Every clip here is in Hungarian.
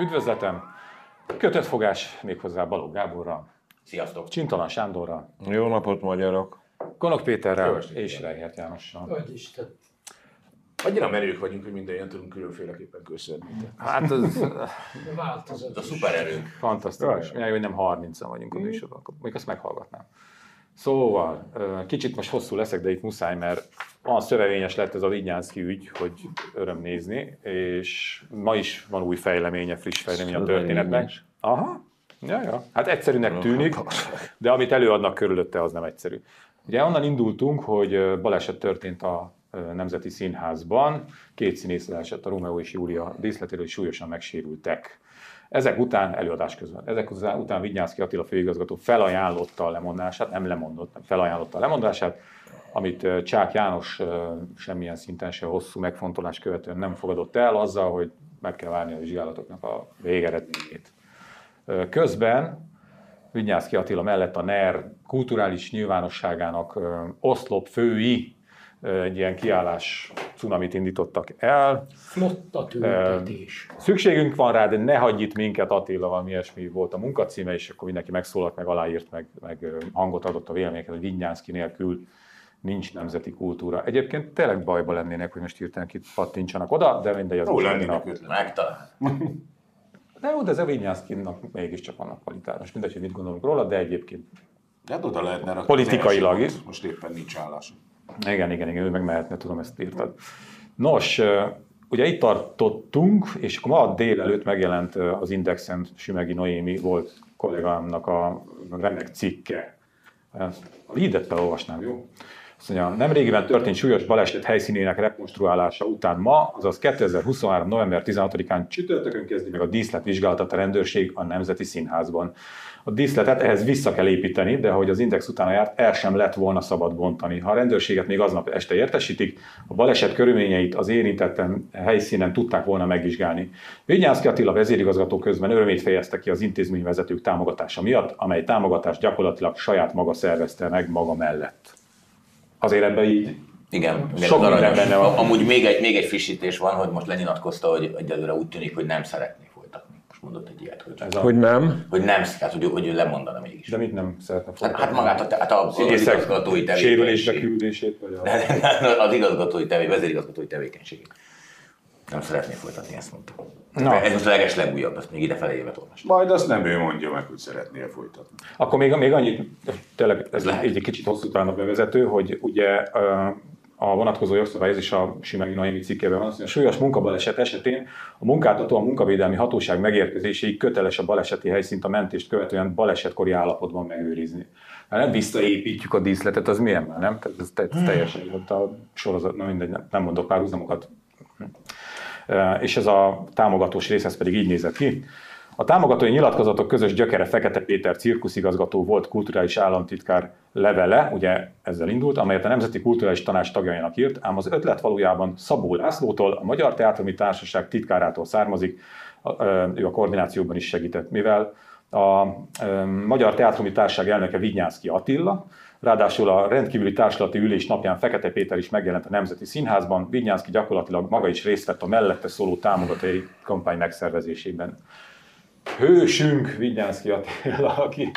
Üdvözletem! Kötött fogás méghozzá Balogh Gáborral, Sziasztok! Csintalan Sándorral, Jó napot, magyarok! Konok Péterrel Jó és. Reichert Jánossal. Hogy Isten. Annyira merők vagyunk, hogy mindannyian tudunk különféleképpen köszönni. Hát Ez változott. a szupererők. fantasztikus. Jó, hogy nem 30 vagyunk a műsorban, akkor még azt meghallgatnám. Szóval, kicsit most hosszú leszek, de itt muszáj, mert olyan szövevényes lett ez a Vigyánszki ügy, hogy öröm nézni, és ma is van új fejleménye, friss fejlemény a történetnek. Szövevényes? Aha, ja, ja. Hát egyszerűnek tűnik, de amit előadnak körülötte, az nem egyszerű. Ugye onnan indultunk, hogy baleset történt a Nemzeti Színházban, két színész leesett, a Romeo és Júlia díszletéről, és súlyosan megsérültek. Ezek után, előadás közben, ezek után, Vigyánszki Attila főigazgató felajánlotta a lemondását, nem lemondott, nem felajánlotta a lemondását, amit Csák János semmilyen szinten se hosszú megfontolás követően nem fogadott el, azzal, hogy meg kell várni a vizsgálatoknak a végeredményét. Közben Vinyászki Attila mellett a NER kulturális nyilvánosságának oszlop fői egy ilyen kiállás cunamit indítottak el. Flotta tüntetés. Szükségünk van rá, de ne hagyj itt minket, Attila, valami ilyesmi volt a munkacíme, és akkor mindenki megszólalt, meg aláírt, meg, meg hangot adott a véleményeket, hogy Vinyánszki nélkül nincs nemzeti kultúra. Egyébként tényleg bajba lennének, hogy most hirtelen kipattintsanak oda, de mindegy, az most lennének. Megtalál. De jó, de ez a Vinyánszkinak mégiscsak vannak kvalitás. Mindegy, hogy mit gondolunk róla, de egyébként De hát oda lehetne rakni. Politikailag is. Most éppen nincs állás. Igen, igen, igen, ő meg mehetne, tudom, ezt írtad. Nos, ugye itt tartottunk, és akkor ma délelőtt megjelent az Indexen Sümegi Noémi volt kollégámnak a remek cikke. A leadet felolvasnám, jó? Azt mondja, nemrégiben történt súlyos baleset helyszínének rekonstruálása után ma, azaz 2023. november 16-án csütörtökön kezdi meg a díszletvizsgálatot a rendőrség a Nemzeti Színházban. A díszletet ehhez vissza kell építeni, de ahogy az Index utána járt, el sem lett volna szabad bontani. Ha a rendőrséget még aznap este értesítik, a baleset körülményeit az érintetten helyszínen tudták volna megvizsgálni. Vigyánszki Attila vezérigazgató közben örömét fejezte ki az intézményvezetők támogatása miatt, amely támogatást gyakorlatilag saját maga szervezte meg maga mellett. Azért ebben így Igen, igen Sok minden benne van. Amúgy még egy, még egy frissítés van, hogy most lenyilatkozta, hogy egyelőre úgy tűnik, hogy nem szeretné. Most mondott egy ilyet, hogy, ez a... Hogy nem? hogy nem, tehát hogy, hogy ő lemondana mégis. De mit nem szeretne Hát, folytatni? hát magát a, hát a, az igazgatói Sérülésbe tevékenység. küldését, vagy a... Az igazgatói tevé, vezérigazgatói tevékenység. Nem szeretné folytatni, ezt mondta. Na. Ez most a leges legújabb, ezt még idefelé évet olvasni. Majd azt nem ő mondja meg, hogy szeretnél folytatni. Akkor még, még annyit, tényleg ez Lehet. egy kicsit hosszú a bevezető, hogy ugye a vonatkozó jogszabály, ez is a Simegi Noémi cikkében van, mondja, a súlyos munkabaleset esetén a munkáltató a munkavédelmi hatóság megérkezéséig köteles a baleseti helyszínt a mentést követően balesetkori állapotban megőrizni. Hát nem visszaépítjük a díszletet, az milyen már, nem? Tehát ez, ez teljesen ott a sorozat, na mindegy, nem- nem mondok párhuzamokat. Ö, És ez a támogatós rész, ez pedig így nézett ki. A támogatói nyilatkozatok közös gyökere Fekete Péter cirkuszigazgató volt kulturális államtitkár levele, ugye ezzel indult, amelyet a Nemzeti Kulturális Tanács tagjainak írt, ám az ötlet valójában Szabó Lászlótól, a Magyar Teátrumi Társaság titkárától származik, ő a koordinációban is segített, mivel a Magyar Teátrumi Társaság elnöke Vignyánszki Attila, Ráadásul a rendkívüli társulati ülés napján Fekete Péter is megjelent a Nemzeti Színházban, Vignyánszki gyakorlatilag maga is részt vett a mellette szóló támogatói kampány megszervezésében. Hősünk Vignyánszki Attila, aki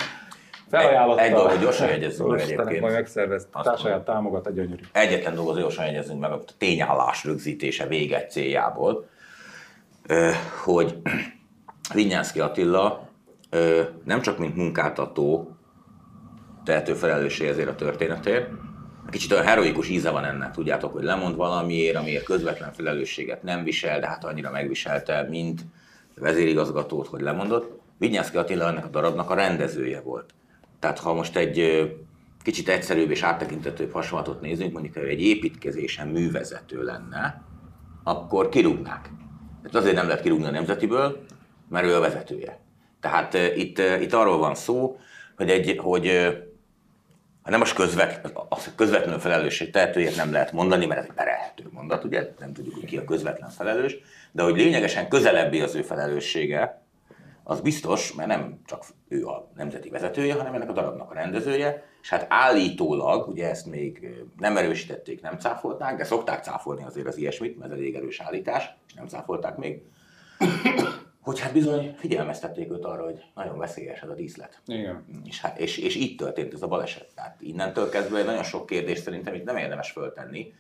felajánlotta. Egy- egy dolgot gyorsan jegyezzünk meg egyébként. Majd megszervezte. Társaját támogat, egy gyönyörű. Egyetlen dolgot gyorsan jegyezzünk meg, a tényállás rögzítése vége céljából, hogy Vinyánszki Attila nem csak mint munkáltató tehető felelősség ezért a történetért, kicsit olyan heroikus íze van ennek, tudjátok, hogy lemond valamiért, amiért közvetlen felelősséget nem visel, de hát annyira megviselte, mint vezérigazgatót, hogy lemondott. Vinyánszki Attila ennek a darabnak a rendezője volt. Tehát ha most egy kicsit egyszerűbb és áttekintetőbb hasonlatot nézünk, mondjuk hogy egy építkezésen művezető lenne, akkor kirúgnák. Tehát azért nem lehet kirúgni a nemzetiből, mert ő a vezetője. Tehát itt, itt arról van szó, hogy, egy, hogy uh, nem most közvet, az közvetlenül felelősség tehetőjét nem lehet mondani, mert ez egy perelhető mondat, ugye? Nem tudjuk, hogy ki a közvetlen felelős, de hogy lényegesen közelebbi az ő felelőssége, az biztos, mert nem csak ő a nemzeti vezetője, hanem ennek a darabnak a rendezője, és hát állítólag, ugye ezt még nem erősítették, nem cáfolták, de szokták cáfolni azért az ilyesmit, mert ez elég erős állítás, és nem cáfolták még. hogy hát bizony figyelmeztették őt arra, hogy nagyon veszélyes ez a díszlet. Igen. És, hát, és, és itt történt ez a baleset. Tehát innentől kezdve nagyon sok kérdést szerintem itt nem érdemes föltenni.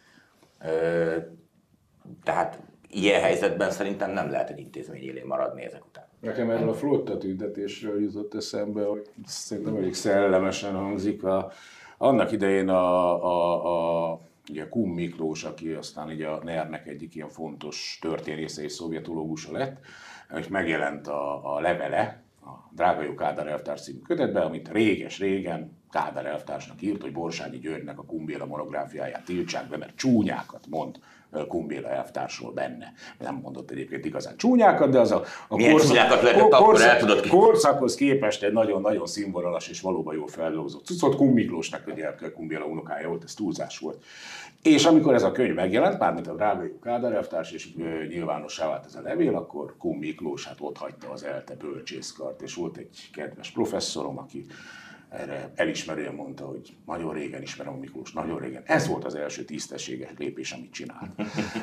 Tehát ilyen helyzetben szerintem nem lehet egy intézmény élén maradni ezek után. Nekem erről a flotta tüntetésről jutott eszembe, hogy szerintem elég szellemesen hangzik. A, annak idején a, a, a ugye Kum Miklós, aki aztán ugye a NER-nek egyik ilyen fontos történésze és szovjetológusa lett, és megjelent a, a levele, a Drága jó Kádár elvtárs című kötetben, amit réges-régen Kádár elvtársnak írt, hogy Borsányi Györgynek a Kumbéla monográfiáját tiltsák be, mert csúnyákat mond Kumbéla elvtársról benne. Nem mondott egyébként igazán csúnyákat, de az a, a Milyen csúnyákat lehetett akkor, el tudod ki- korszakhoz képest egy nagyon-nagyon színvonalas és valóban jól feldolgozott cuccot. Kum Miklósnak ugye Kumbéla unokája volt, ez túlzás volt. És amikor ez a könyv megjelent, mármint a drága jó Kádár elvtárs, és nyilvánossá vált ez a levél, akkor Kum Miklós hát ott hagyta az ELTE bölcsészkart, és volt egy kedves professzorom, aki erre elismerően mondta, hogy nagyon régen ismerem a Miklós, nagyon régen. Ez volt az első tisztességes lépés, amit csinált.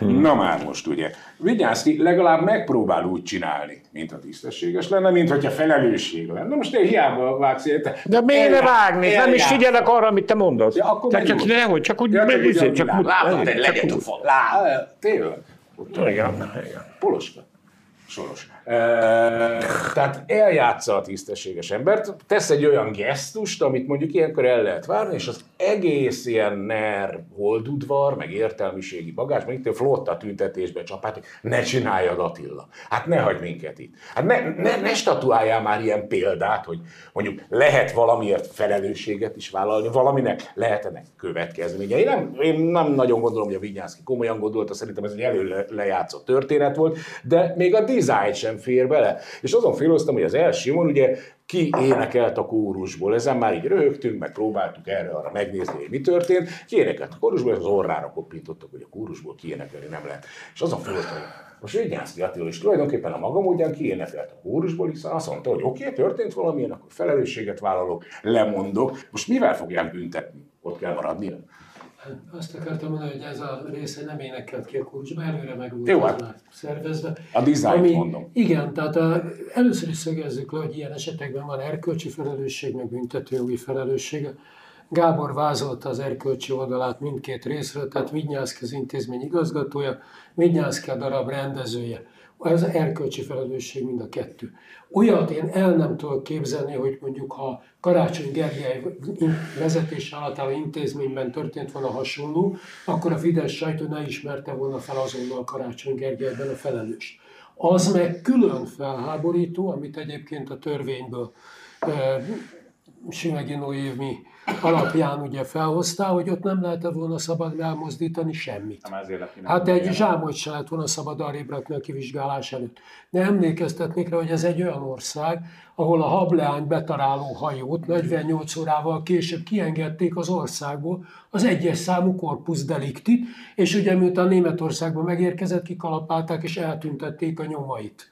Na már most ugye, Vigyázki legalább megpróbál úgy csinálni, mint a tisztességes lenne, mint hogyha felelősség lenne. Na most én hiába vágsz érte. De miért ne vágnék? Nem is figyelek arra, amit te mondasz. Ja, akkor Te csak nehogy, csak úgy, Ja, a csak úgy. Látott egy. Lá, tényleg. Igen, igen. Poloska. Soros. Tehát eljátsza a tisztességes embert, tesz egy olyan gesztust, amit mondjuk ilyenkor el lehet várni, és az egész ilyen ner holdudvar, meg értelmiségi bagás, meg itt a flotta tüntetésbe csapát, hogy ne csináljad Attila. Hát ne hagyd minket itt. Hát ne, ne, ne statuáljál már ilyen példát, hogy mondjuk lehet valamiért felelősséget is vállalni, valaminek lehet ennek következménye. Én nem, én nem nagyon gondolom, hogy a Vinyánszki komolyan gondolta, szerintem ez egy elő lejátszott történet volt, de még a design sem fér bele. És azon féloztam, hogy az első mon ugye ki énekelt a kórusból. Ezen már így röhögtünk, meg próbáltuk erre arra megnézni, hogy mi történt. Ki énekelt a kórusból, és az orrára koppintottak, hogy a kórusból kiénekelni nem lehet. És azon féloztam, hogy most Vigyánszki Attila is tulajdonképpen a maga módján kiénekelt a kórusból, hiszen azt mondta, hogy oké, okay, történt valamilyen, akkor felelősséget vállalok, lemondok. Most mivel fogják büntetni? Ott kell maradnia? Azt akartam mondani, hogy ez a része nem énekelt ki a kurzsba, előre meg volt Jó, hát. szervezve. A dizájnt mondom. Igen, tehát a, először is szögezzük le, hogy ilyen esetekben van erkölcsi felelősség, meg büntetőjogi felelősség. Gábor vázolta az erkölcsi oldalát mindkét részről, tehát Vignyánszki az intézmény igazgatója, Vignyánszki a darab rendezője. Ez erkölcsi felelősség mind a kettő. Olyat én el nem tudok képzelni, hogy mondjuk ha Karácsony Gergely vezetése alatt álló intézményben történt volna hasonló, akkor a Fidesz sajtó ne ismerte volna fel azonnal Karácsony Gergelyben a felelőst. Az meg külön felháborító, amit egyébként a törvényből Sümegi Noémi alapján ugye felhoztál, hogy ott nem lehetett volna szabad elmozdítani semmit. Nem ezért lett Hát egy zsámolyt se lett volna szabad arrébb rakni a kivizsgálás előtt. De emlékeztetnék rá, hogy ez egy olyan ország, ahol a hableány betaráló hajót 48 órával később kiengedték az országból az egyes számú corpus delictit, és ugye miután Németországba megérkezett, kikalapálták és eltüntették a nyomait.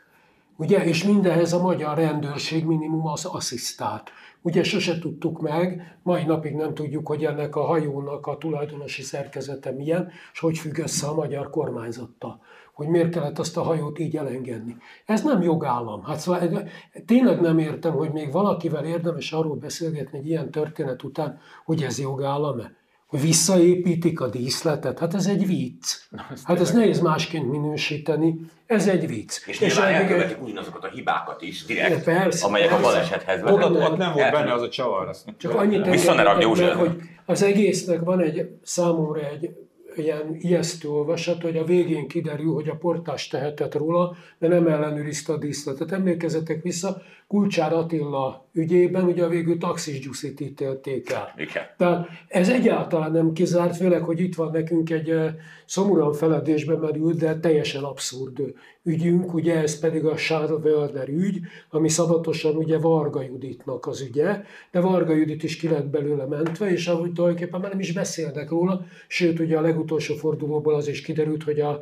Ugye, és mindenhez a magyar rendőrség minimum az asszisztált. Ugye sose tudtuk meg, mai napig nem tudjuk, hogy ennek a hajónak a tulajdonosi szerkezete milyen, és hogy függ össze a magyar kormányzattal. Hogy miért kellett azt a hajót így elengedni. Ez nem jogállam. Hát szóval tényleg nem értem, hogy még valakivel érdemes arról beszélgetni egy ilyen történet után, hogy ez jogállam-e hogy visszaépítik a díszletet. Hát ez egy vicc. Hát ez nehéz másként minősíteni. Ez egy vicc. És nyilván elkövetik ugyanazokat a hibákat is direkt, Persze, amelyek a persze. balesethez Oda, vezettek. ott nem volt benne az a csavar. Azt Csak annyit Vissza ne rakj, hogy az egésznek van egy számomra egy ilyen ijesztő olvasat, hogy a végén kiderül, hogy a portás tehetett róla, de nem ellenőrizte a díszletet. Emlékezzetek vissza, Kulcsár Attila ügyében ugye a végül taxis gyuszit ítélték el. Igen. Tehát ez egyáltalán nem kizárt, főleg, hogy itt van nekünk egy eh, szomorúan feledésbe merült, de teljesen abszurd ügyünk, ugye ez pedig a Wölder ügy, ami szabatosan ugye Varga Juditnak az ügye, de Varga Judit is ki lett belőle mentve, és ahogy tulajdonképpen már nem is beszélnek róla, sőt ugye a legutolsó fordulóból az is kiderült, hogy a,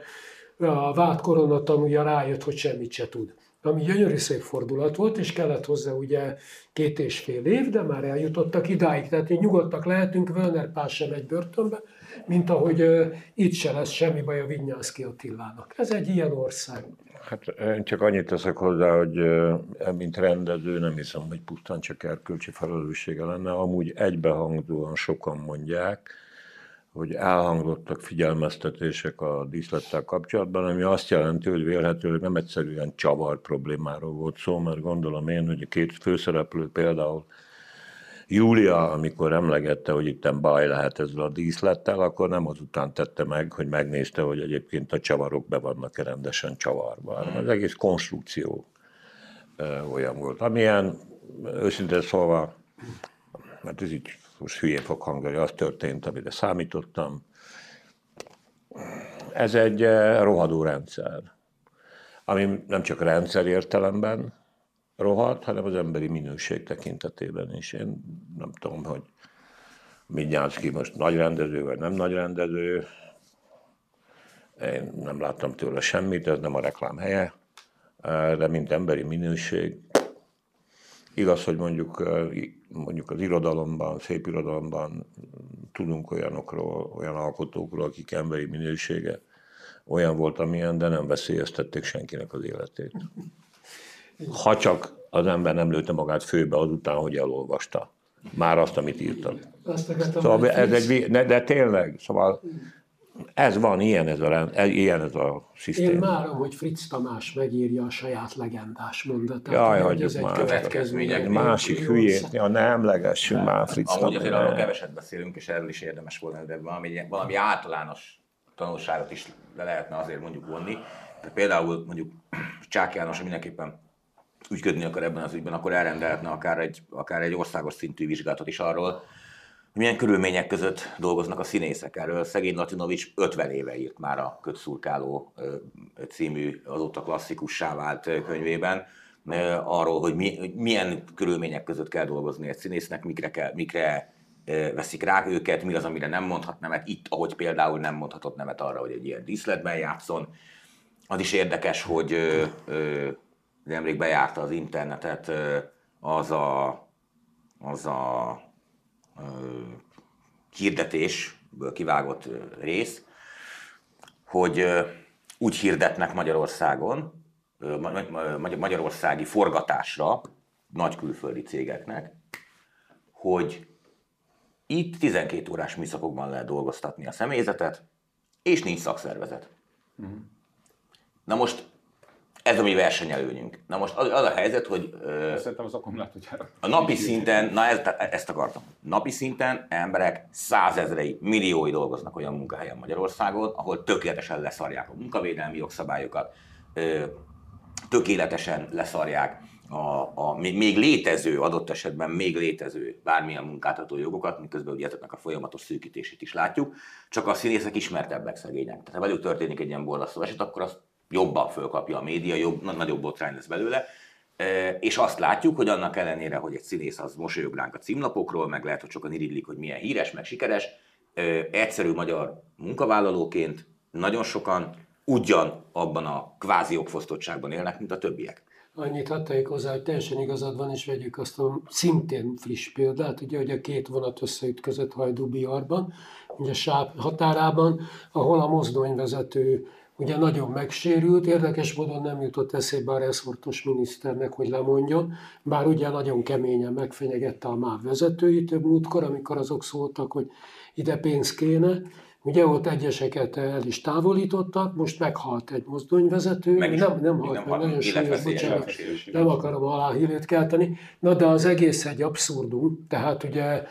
a vád koronatanúja rájött, hogy semmit se tud. ami gyönyörű szép fordulat volt, és kellett hozzá ugye két és fél év, de már eljutottak idáig, tehát így nyugodtak lehetünk, Völner Pál sem egy börtönbe, mint ahogy uh, itt se lesz semmi baj a Vinyánszki Attilának. Ez egy ilyen ország. Hát én csak annyit teszek hozzá, hogy mint rendező nem hiszem, hogy pusztán csak erkölcsi felelőssége lenne. Amúgy egybehangzóan sokan mondják, hogy elhangzottak figyelmeztetések a díszlettel kapcsolatban, ami azt jelenti, hogy vélhetőleg nem egyszerűen csavar problémáról volt szó, mert gondolom én, hogy a két főszereplő például Júlia, amikor emlegette, hogy itt baj lehet ezzel a díszlettel, akkor nem azután tette meg, hogy megnézte, hogy egyébként a csavarok be vannak-e rendesen csavarba. hanem Az egész konstrukció olyan volt. Amilyen, őszintén szólva, mert ez így most hülyén fog hangani, az történt, amire számítottam. Ez egy rohadó rendszer, ami nem csak rendszer értelemben rohadt, hanem az emberi minőség tekintetében is. Én nem tudom, hogy Migyánszki most nagy rendező, vagy nem nagy rendező. Én nem láttam tőle semmit, ez nem a reklám helye, de mint emberi minőség, Igaz, hogy mondjuk, mondjuk az irodalomban, szép irodalomban tudunk olyanokról, olyan alkotókról, akik emberi minősége olyan volt, amilyen, de nem veszélyeztették senkinek az életét. Ha csak az ember nem lőtte magát főbe azután, hogy elolvasta már azt, amit írtak. Azt Szóval ez egy, ne- de tényleg, szóval ez van, ilyen ez a, rend- ez- ilyen ez a Én szisztéma. várom, hogy Fritz Tamás megírja a saját legendás mondatát. Jaj, hogy ez egy már. következmények Egy másik hülyét, ja, nem legessünk már Fritz Amúgy azért Tamás. arról keveset beszélünk, és erről is érdemes volna, de valami, valami általános tanulságot is le lehetne azért mondjuk vonni. Például mondjuk Csák János mindenképpen ügyködni akar ebben az ügyben, akkor elrendelhetne akár egy, akár egy országos szintű vizsgálatot is arról, hogy milyen körülmények között dolgoznak a színészek. Erről szegény Latinovics 50 éve írt már a Kötszurkáló című azóta klasszikussá vált könyvében, arról, hogy, mi, milyen körülmények között kell dolgozni egy színésznek, mikre, kell, mikre veszik rá őket, mi az, amire nem mondhat nemet. Itt, ahogy például nem mondhatott nemet arra, hogy egy ilyen díszletben játszon. Az is érdekes, hogy nemrég bejárta az internetet az a, az a ö, hirdetésből kivágott rész, hogy úgy hirdetnek Magyarországon, magyarországi forgatásra nagy külföldi cégeknek, hogy itt 12 órás műszakokban lehet dolgoztatni a személyzetet, és nincs szakszervezet. Na most ez a mi versenyelőnyünk. Na most az, az a helyzet, hogy ö, Szerintem az akkumulátorgyárak. a napi szinten, na ez, tehát ezt akartam. Napi szinten emberek százezrei, milliói dolgoznak olyan munkahelyen Magyarországon, ahol tökéletesen leszarják a munkavédelmi jogszabályokat, ö, tökéletesen leszarják a, a még még létező, adott esetben még létező bármilyen munkáltató jogokat, miközben ugye ezeknek a folyamatos szűkítését is látjuk, csak a színészek ismertebbek szegények. Tehát ha velük történik egy ilyen borzasztó eset, akkor azt jobban fölkapja a média, jobb, na- nagyobb botrány lesz belőle. És azt látjuk, hogy annak ellenére, hogy egy színész az mosolyog ránk a címlapokról, meg lehet, hogy sokan iridlik, hogy milyen híres, meg sikeres, egyszerű magyar munkavállalóként nagyon sokan ugyan abban a kvázi jogfosztottságban élnek, mint a többiek. Annyit hadd tegyek hozzá, hogy teljesen igazad van, és vegyük azt a szintén friss példát, ugye, hogy a két vonat összeütközött Hajdú-Biarban, ugye Sáp határában, ahol a mozdonyvezető ugye nagyon megsérült, érdekes módon nem jutott eszébe a reszortos miniszternek, hogy lemondjon, bár ugye nagyon keményen megfenyegette a MÁV vezetőit több múltkor, amikor azok szóltak, hogy ide pénz kéne, Ugye ott egyeseket el is távolítottak, most meghalt egy mozdonyvezető, Meg nem, nem halt, meg nagyon súlyos, bocsánat, nem akarom aláhírét kelteni. Na de az egész egy abszurdum, tehát ugye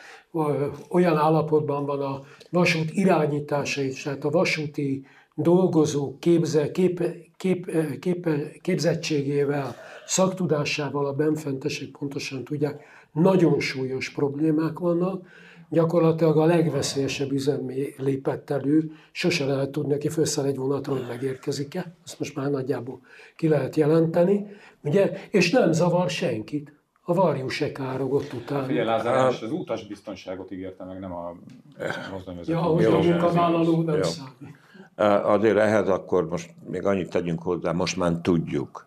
olyan állapotban van a vasút irányítása is, tehát a vasúti dolgozók képze, kép, kép, kép, képzettségével, szaktudásával a benfentesek pontosan tudják, nagyon súlyos problémák vannak, gyakorlatilag a legveszélyesebb üzem lépett elő, sose lehet tudni, aki felszáll egy vonatra, hogy megérkezik-e, ezt most már nagyjából ki lehet jelenteni, ugye? és nem zavar senkit. A varjú se károgott utána. Figyelj, Lázár, az utas biztonságot ígérte meg, nem a mozdonyvezető. Ja, hogy a munkavállaló nem Jó. számít. Azért ehhez akkor most még annyit tegyünk hozzá, most már tudjuk,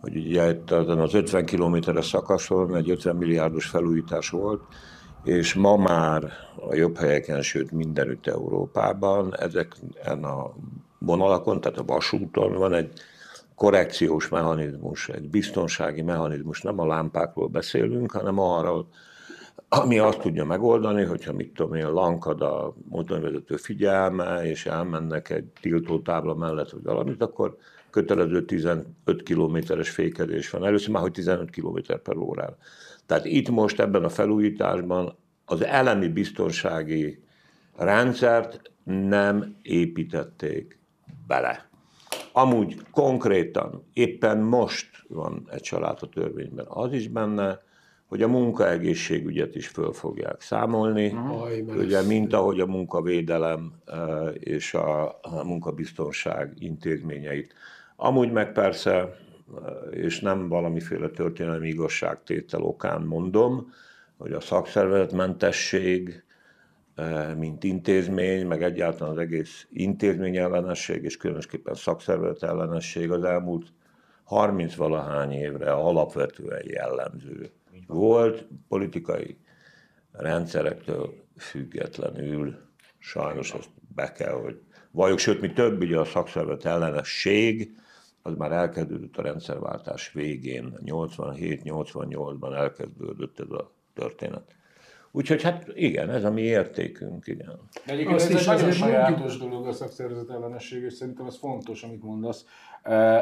hogy ugye itt az 50 kilométeres szakaszon egy 50 milliárdos felújítás volt, és ma már a jobb helyeken, sőt mindenütt Európában ezeken a vonalakon, tehát a vasúton van egy korrekciós mechanizmus, egy biztonsági mechanizmus, nem a lámpákról beszélünk, hanem arról, ami azt tudja megoldani, hogyha mit tudom én, lankad a motorvezető figyelme, és elmennek egy tiltótábla mellett, vagy valamit, akkor kötelező 15 kilométeres fékezés van. Először már, hogy 15 km per órával. Tehát itt most ebben a felújításban az elemi biztonsági rendszert nem építették bele. Amúgy konkrétan éppen most van egy család a törvényben az is benne, hogy a munkaegészségügyet is föl fogják számolni, Aj, ugye, mint ahogy a munkavédelem eh, és a munkabiztonság intézményeit. Amúgy meg persze, eh, és nem valamiféle történelmi igazságtétel okán mondom, hogy a szakszervezetmentesség, eh, mint intézmény, meg egyáltalán az egész intézmény ellenesség, és különösképpen szakszervezet ellenesség az elmúlt 30 valahány évre alapvetően jellemző volt politikai rendszerektől függetlenül. Sajnos ezt be kell, hogy valljuk, sőt, mi több, ugye a szakszervezet ellenesség, az már elkezdődött a rendszerváltás végén, 87-88-ban elkezdődött ez a történet. Úgyhogy hát igen, ez a mi értékünk, igen. De egyébként Azt ez is egy nagyon sajátos mondjuk- dolog a szakszervezet ellenesség, és szerintem ez fontos, amit mondasz.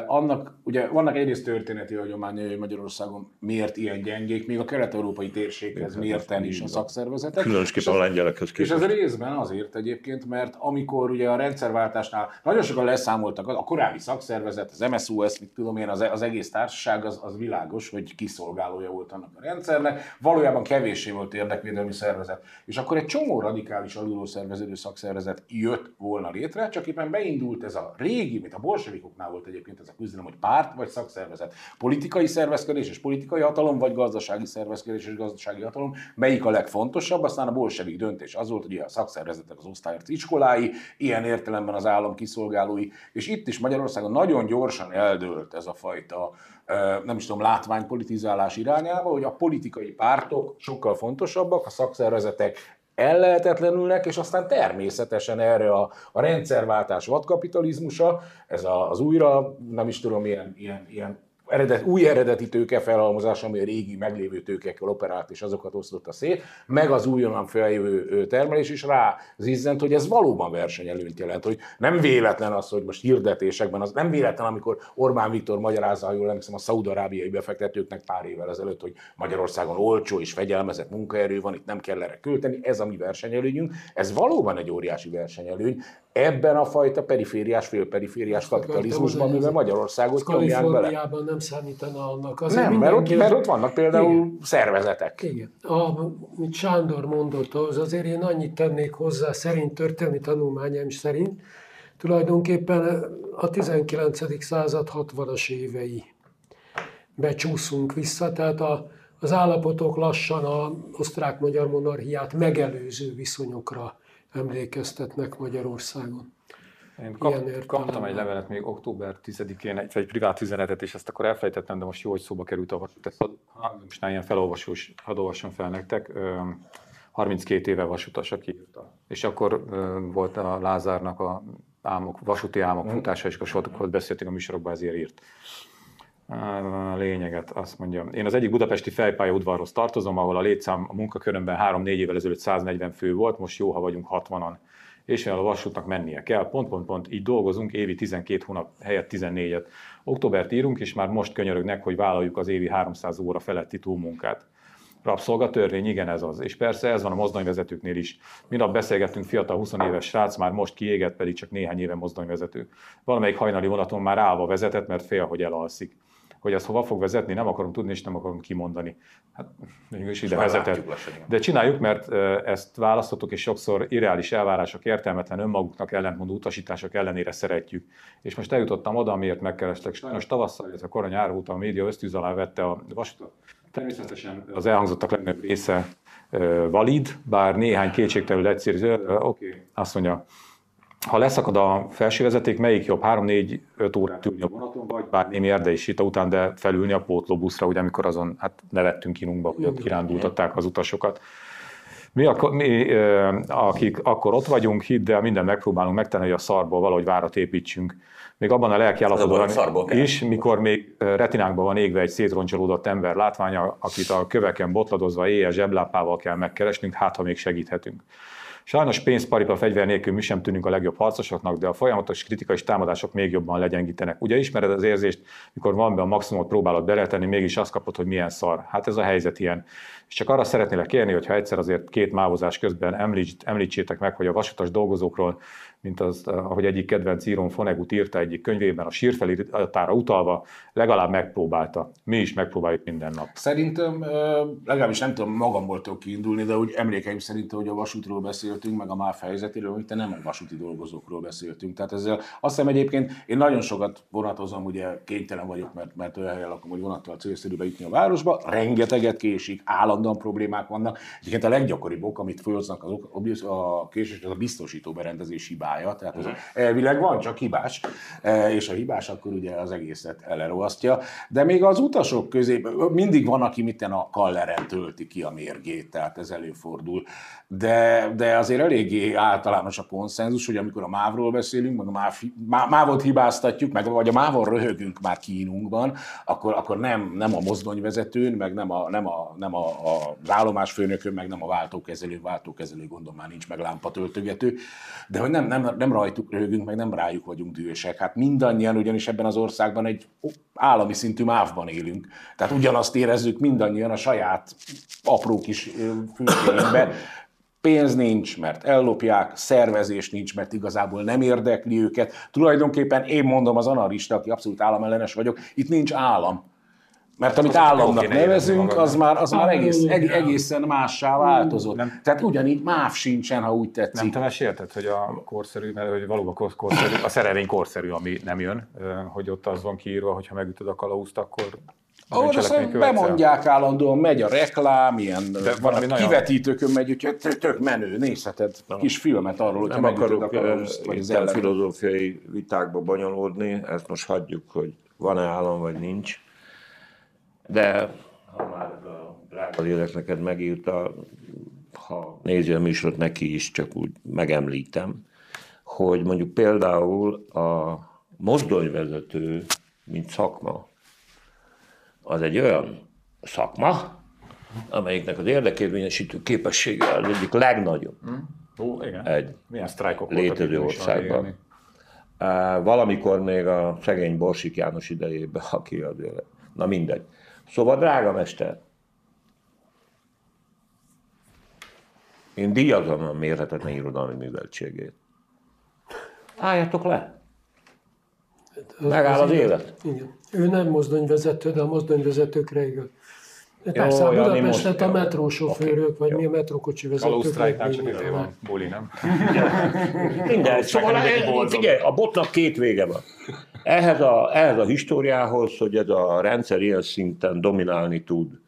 Annak, ugye vannak egyrészt történeti hagyományai, hogy Magyarországon miért ilyen gyengék, még a kelet-európai térséghez mérten is a szakszervezetek. Különösképpen a lengyelekhez És ez képest. részben azért egyébként, mert amikor ugye a rendszerváltásnál nagyon sokan leszámoltak, a korábbi szakszervezet, az MSUS, mit tudom én, az, az egész társaság, az, az világos, hogy kiszolgálója volt annak a rendszernek, valójában kevéssé volt érdekvédelmi szervezet. És akkor egy csomó radikális alulról szerveződő szakszervezet jött volna létre, csak éppen beindult ez a régi, mint a bolsevikoknál volt egyébként ez a küzdelem, hogy párt vagy szakszervezet. Politikai szervezkedés és politikai hatalom, vagy gazdasági szervezkedés és gazdasági hatalom, melyik a legfontosabb, aztán a bolsevik döntés az volt, hogy a szakszervezetek az osztályharc iskolái, ilyen értelemben az állam kiszolgálói, és itt is Magyarországon nagyon gyorsan eldőlt ez a fajta, nem is tudom, látványpolitizálás irányába, hogy a politikai pártok sokkal fontosabbak, a szakszervezetek ellehetetlenülnek, és aztán természetesen erre a, a rendszerváltás vadkapitalizmusa, ez a, az újra, nem is tudom, ilyen, ilyen, ilyen eredet, új eredeti tőke felhalmozás, ami a régi meglévő tőkekkel operált, és azokat osztotta szét, meg az újonnan feljövő termelés is rá zizzent, hogy ez valóban versenyelőnyt jelent, hogy nem véletlen az, hogy most hirdetésekben, az nem véletlen, amikor Orbán Viktor magyarázza, ha jól emlékszem, a szaudarábiai befektetőknek pár évvel ezelőtt, hogy Magyarországon olcsó és fegyelmezett munkaerő van, itt nem kell erre költeni, ez a mi versenyelőnyünk, ez valóban egy óriási versenyelőny, ebben a fajta perifériás, félperifériás kapitalizmusban, mivel Magyarországot nyomják bele. Kaliforniában nem számítana annak. Azért Nem, mert ott, mert ott vannak például Igen. szervezetek. Igen. A, mit Sándor mondott, az azért én annyit tennék hozzá, szerint történelmi tanulmányaim szerint, tulajdonképpen a 19. század 60-as évei becsúszunk vissza, tehát a, az állapotok lassan a osztrák-magyar monarchiát megelőző viszonyokra emlékeztetnek Magyarországon. Én kap, Ilyen kaptam egy levelet még október 10-én, egy, egy privát üzenetet, és ezt akkor elfelejtettem, de most jó, hogy szóba került a most ilyen felolvasós, hadd olvassam fel nektek. Ö, 32 éve vasutas, aki írta. És akkor volt a Lázárnak a álmok, vasúti álmok futása, és akkor sokat beszéltünk a műsorokban, ezért írt. A lényeget azt mondja. Én az egyik budapesti fejpálya udvarhoz tartozom, ahol a létszám a munkakörömben 3-4 évvel ezelőtt 140 fő volt, most jó, ha vagyunk 60-an. És a vasútnak mennie kell, pont, pont, pont, így dolgozunk évi 12 hónap helyett 14-et. Októbert írunk, és már most könyörögnek, hogy vállaljuk az évi 300 óra feletti túlmunkát. Rabszolgatörvény, igen ez az. És persze ez van a mozdonyvezetőknél is. Minap beszélgettünk fiatal 20 éves srác, már most kiégett, pedig csak néhány éve mozdonyvezető. Valamelyik hajnali vonaton már állva vezetett, mert fél, hogy elalszik. Hogy ez hova fog vezetni, nem akarom tudni, és nem akarom kimondani. Hát mégis ide vezetett. De csináljuk, mert ezt választottuk, és sokszor irreális elvárások, értelmetlen önmaguknak ellentmondó utasítások ellenére szeretjük. És most eljutottam oda, amiért megkerestek. Sajnos tavasszal, illetve korai nyár óta a média ösztűz alá vette a vasutat. Természetesen az elhangzottak legnagyobb része valid, bár néhány kétségtelenül egyszerű. Oké, okay. azt mondja, ha leszakad a felső vezeték, melyik jobb? 3-4-5 órát ülni a vonaton, vagy bár némi erdei sita után, de felülni a pótlóbuszra, ugye amikor azon hát nevettünk inunkba, hogy ott kirándultatták az utasokat. Mi, akkor, mi akik akkor ott vagyunk, hidd el, minden megpróbálunk megtenni, hogy a szarból valahogy várat építsünk. Még abban a lelki állapotban is, mikor még retinánkban van égve egy szétroncsolódott ember látványa, akit a köveken botladozva éjjel zseblápával kell megkeresnünk, hát ha még segíthetünk. Sajnos pénzparipa fegyver nélkül mi sem tűnünk a legjobb harcosoknak, de a folyamatos kritikai támadások még jobban legyengítenek. Ugye ismered az érzést, mikor van be a maximumot próbálod beletenni, mégis azt kapod, hogy milyen szar. Hát ez a helyzet ilyen. És csak arra szeretnélek kérni, hogy ha egyszer azért két mávozás közben említsétek meg, hogy a vasutas dolgozókról mint az, ahogy egyik kedvenc írón Fonegut írta egyik könyvében, a sírfeliratára utalva, legalább megpróbálta. Mi is megpróbáljuk minden nap. Szerintem, legalábbis nem tudom magamból tudok kiindulni, de úgy emlékeim szerint, hogy a vasútról beszéltünk, meg a MÁV helyzetéről, te nem a vasúti dolgozókról beszéltünk. Tehát ezzel azt hiszem egyébként, én nagyon sokat vonatozom, ugye kénytelen vagyok, mert, mert olyan helyen lakom, hogy vonattal célszerű bejutni a városba, rengeteget késik, állandóan problémák vannak. Egyébként a leggyakoribb ok, amit fölhoznak az, a késés, az a biztosító berendezés hibá hibája, tehát az elvileg van, csak hibás, e, és a hibás akkor ugye az egészet eleroasztja. De még az utasok közé mindig van, aki mitten a kalleren tölti ki a mérgét, tehát ez előfordul. De, de azért eléggé általános a konszenzus, hogy amikor a mávról beszélünk, meg a máv, mávot hibáztatjuk, meg vagy a mávon röhögünk már kínunkban, akkor, akkor nem, nem a mozdonyvezetőn, meg nem, a, nem, a, nem a, a, állomásfőnökön, meg nem a váltókezelő, váltókezelő gondom már nincs, meg lámpatöltögető, de hogy nem, nem nem, nem rajtuk röhögünk, meg nem rájuk vagyunk dühösek. Hát mindannyian ugyanis ebben az országban egy állami szintű mávban élünk. Tehát ugyanazt érezzük mindannyian a saját apró kis fülkénkbe. Pénz nincs, mert ellopják, szervezés nincs, mert igazából nem érdekli őket. Tulajdonképpen én mondom az anarista, aki abszolút államellenes vagyok, itt nincs állam mert amit államnak nevezünk, az már, az már egész, egészen mássá változott. Nem, Tehát ugyanígy MÁV sincsen, ha úgy tetszik. Nem te mesélted, hogy a korszerű, mert hogy valóban korszerű, a szerelvény korszerű, ami nem jön, hogy ott az van kiírva, hogy ha megütöd a kalauzt, akkor ahol azt bemondják állandóan, megy a reklám, ilyen De van, ami kivetítőkön megy, úgyhogy tök menő, nézheted kis filmet arról, hogyha Nem akarok a kalauzt, vagy az filozófiai vitákba bonyolódni, ezt most hagyjuk, hogy van-e állam, vagy nincs de ha már a drága lélek neked megírta, ha nézi a műsorot neki is, csak úgy megemlítem, hogy mondjuk például a mozdonyvezető, mint szakma, az egy olyan szakma, amelyiknek az érdekérvényesítő képessége az egyik legnagyobb. Hmm. Ó, igen. Egy Milyen sztrájkok létező országban. Valamikor még a szegény Borsik János idejében, aki azért, na mindegy. Szóval, drága mester, én díjazom a mérhetetlen irodalmi műveltségét. Álljatok le! Megáll az élet. Igen. Ő nem mozdonyvezető, de a mozdonyvezetőkre igaz. De persze, a Budapestet a metrósofőrök, okay. vagy mi a metrókocsi vezetők. csak van, buli, nem? Minden. Szóval figyelj, a botnak két vége van. Ehhez a, ehhez a históriához, hogy ez a rendszer ilyen szinten dominálni tud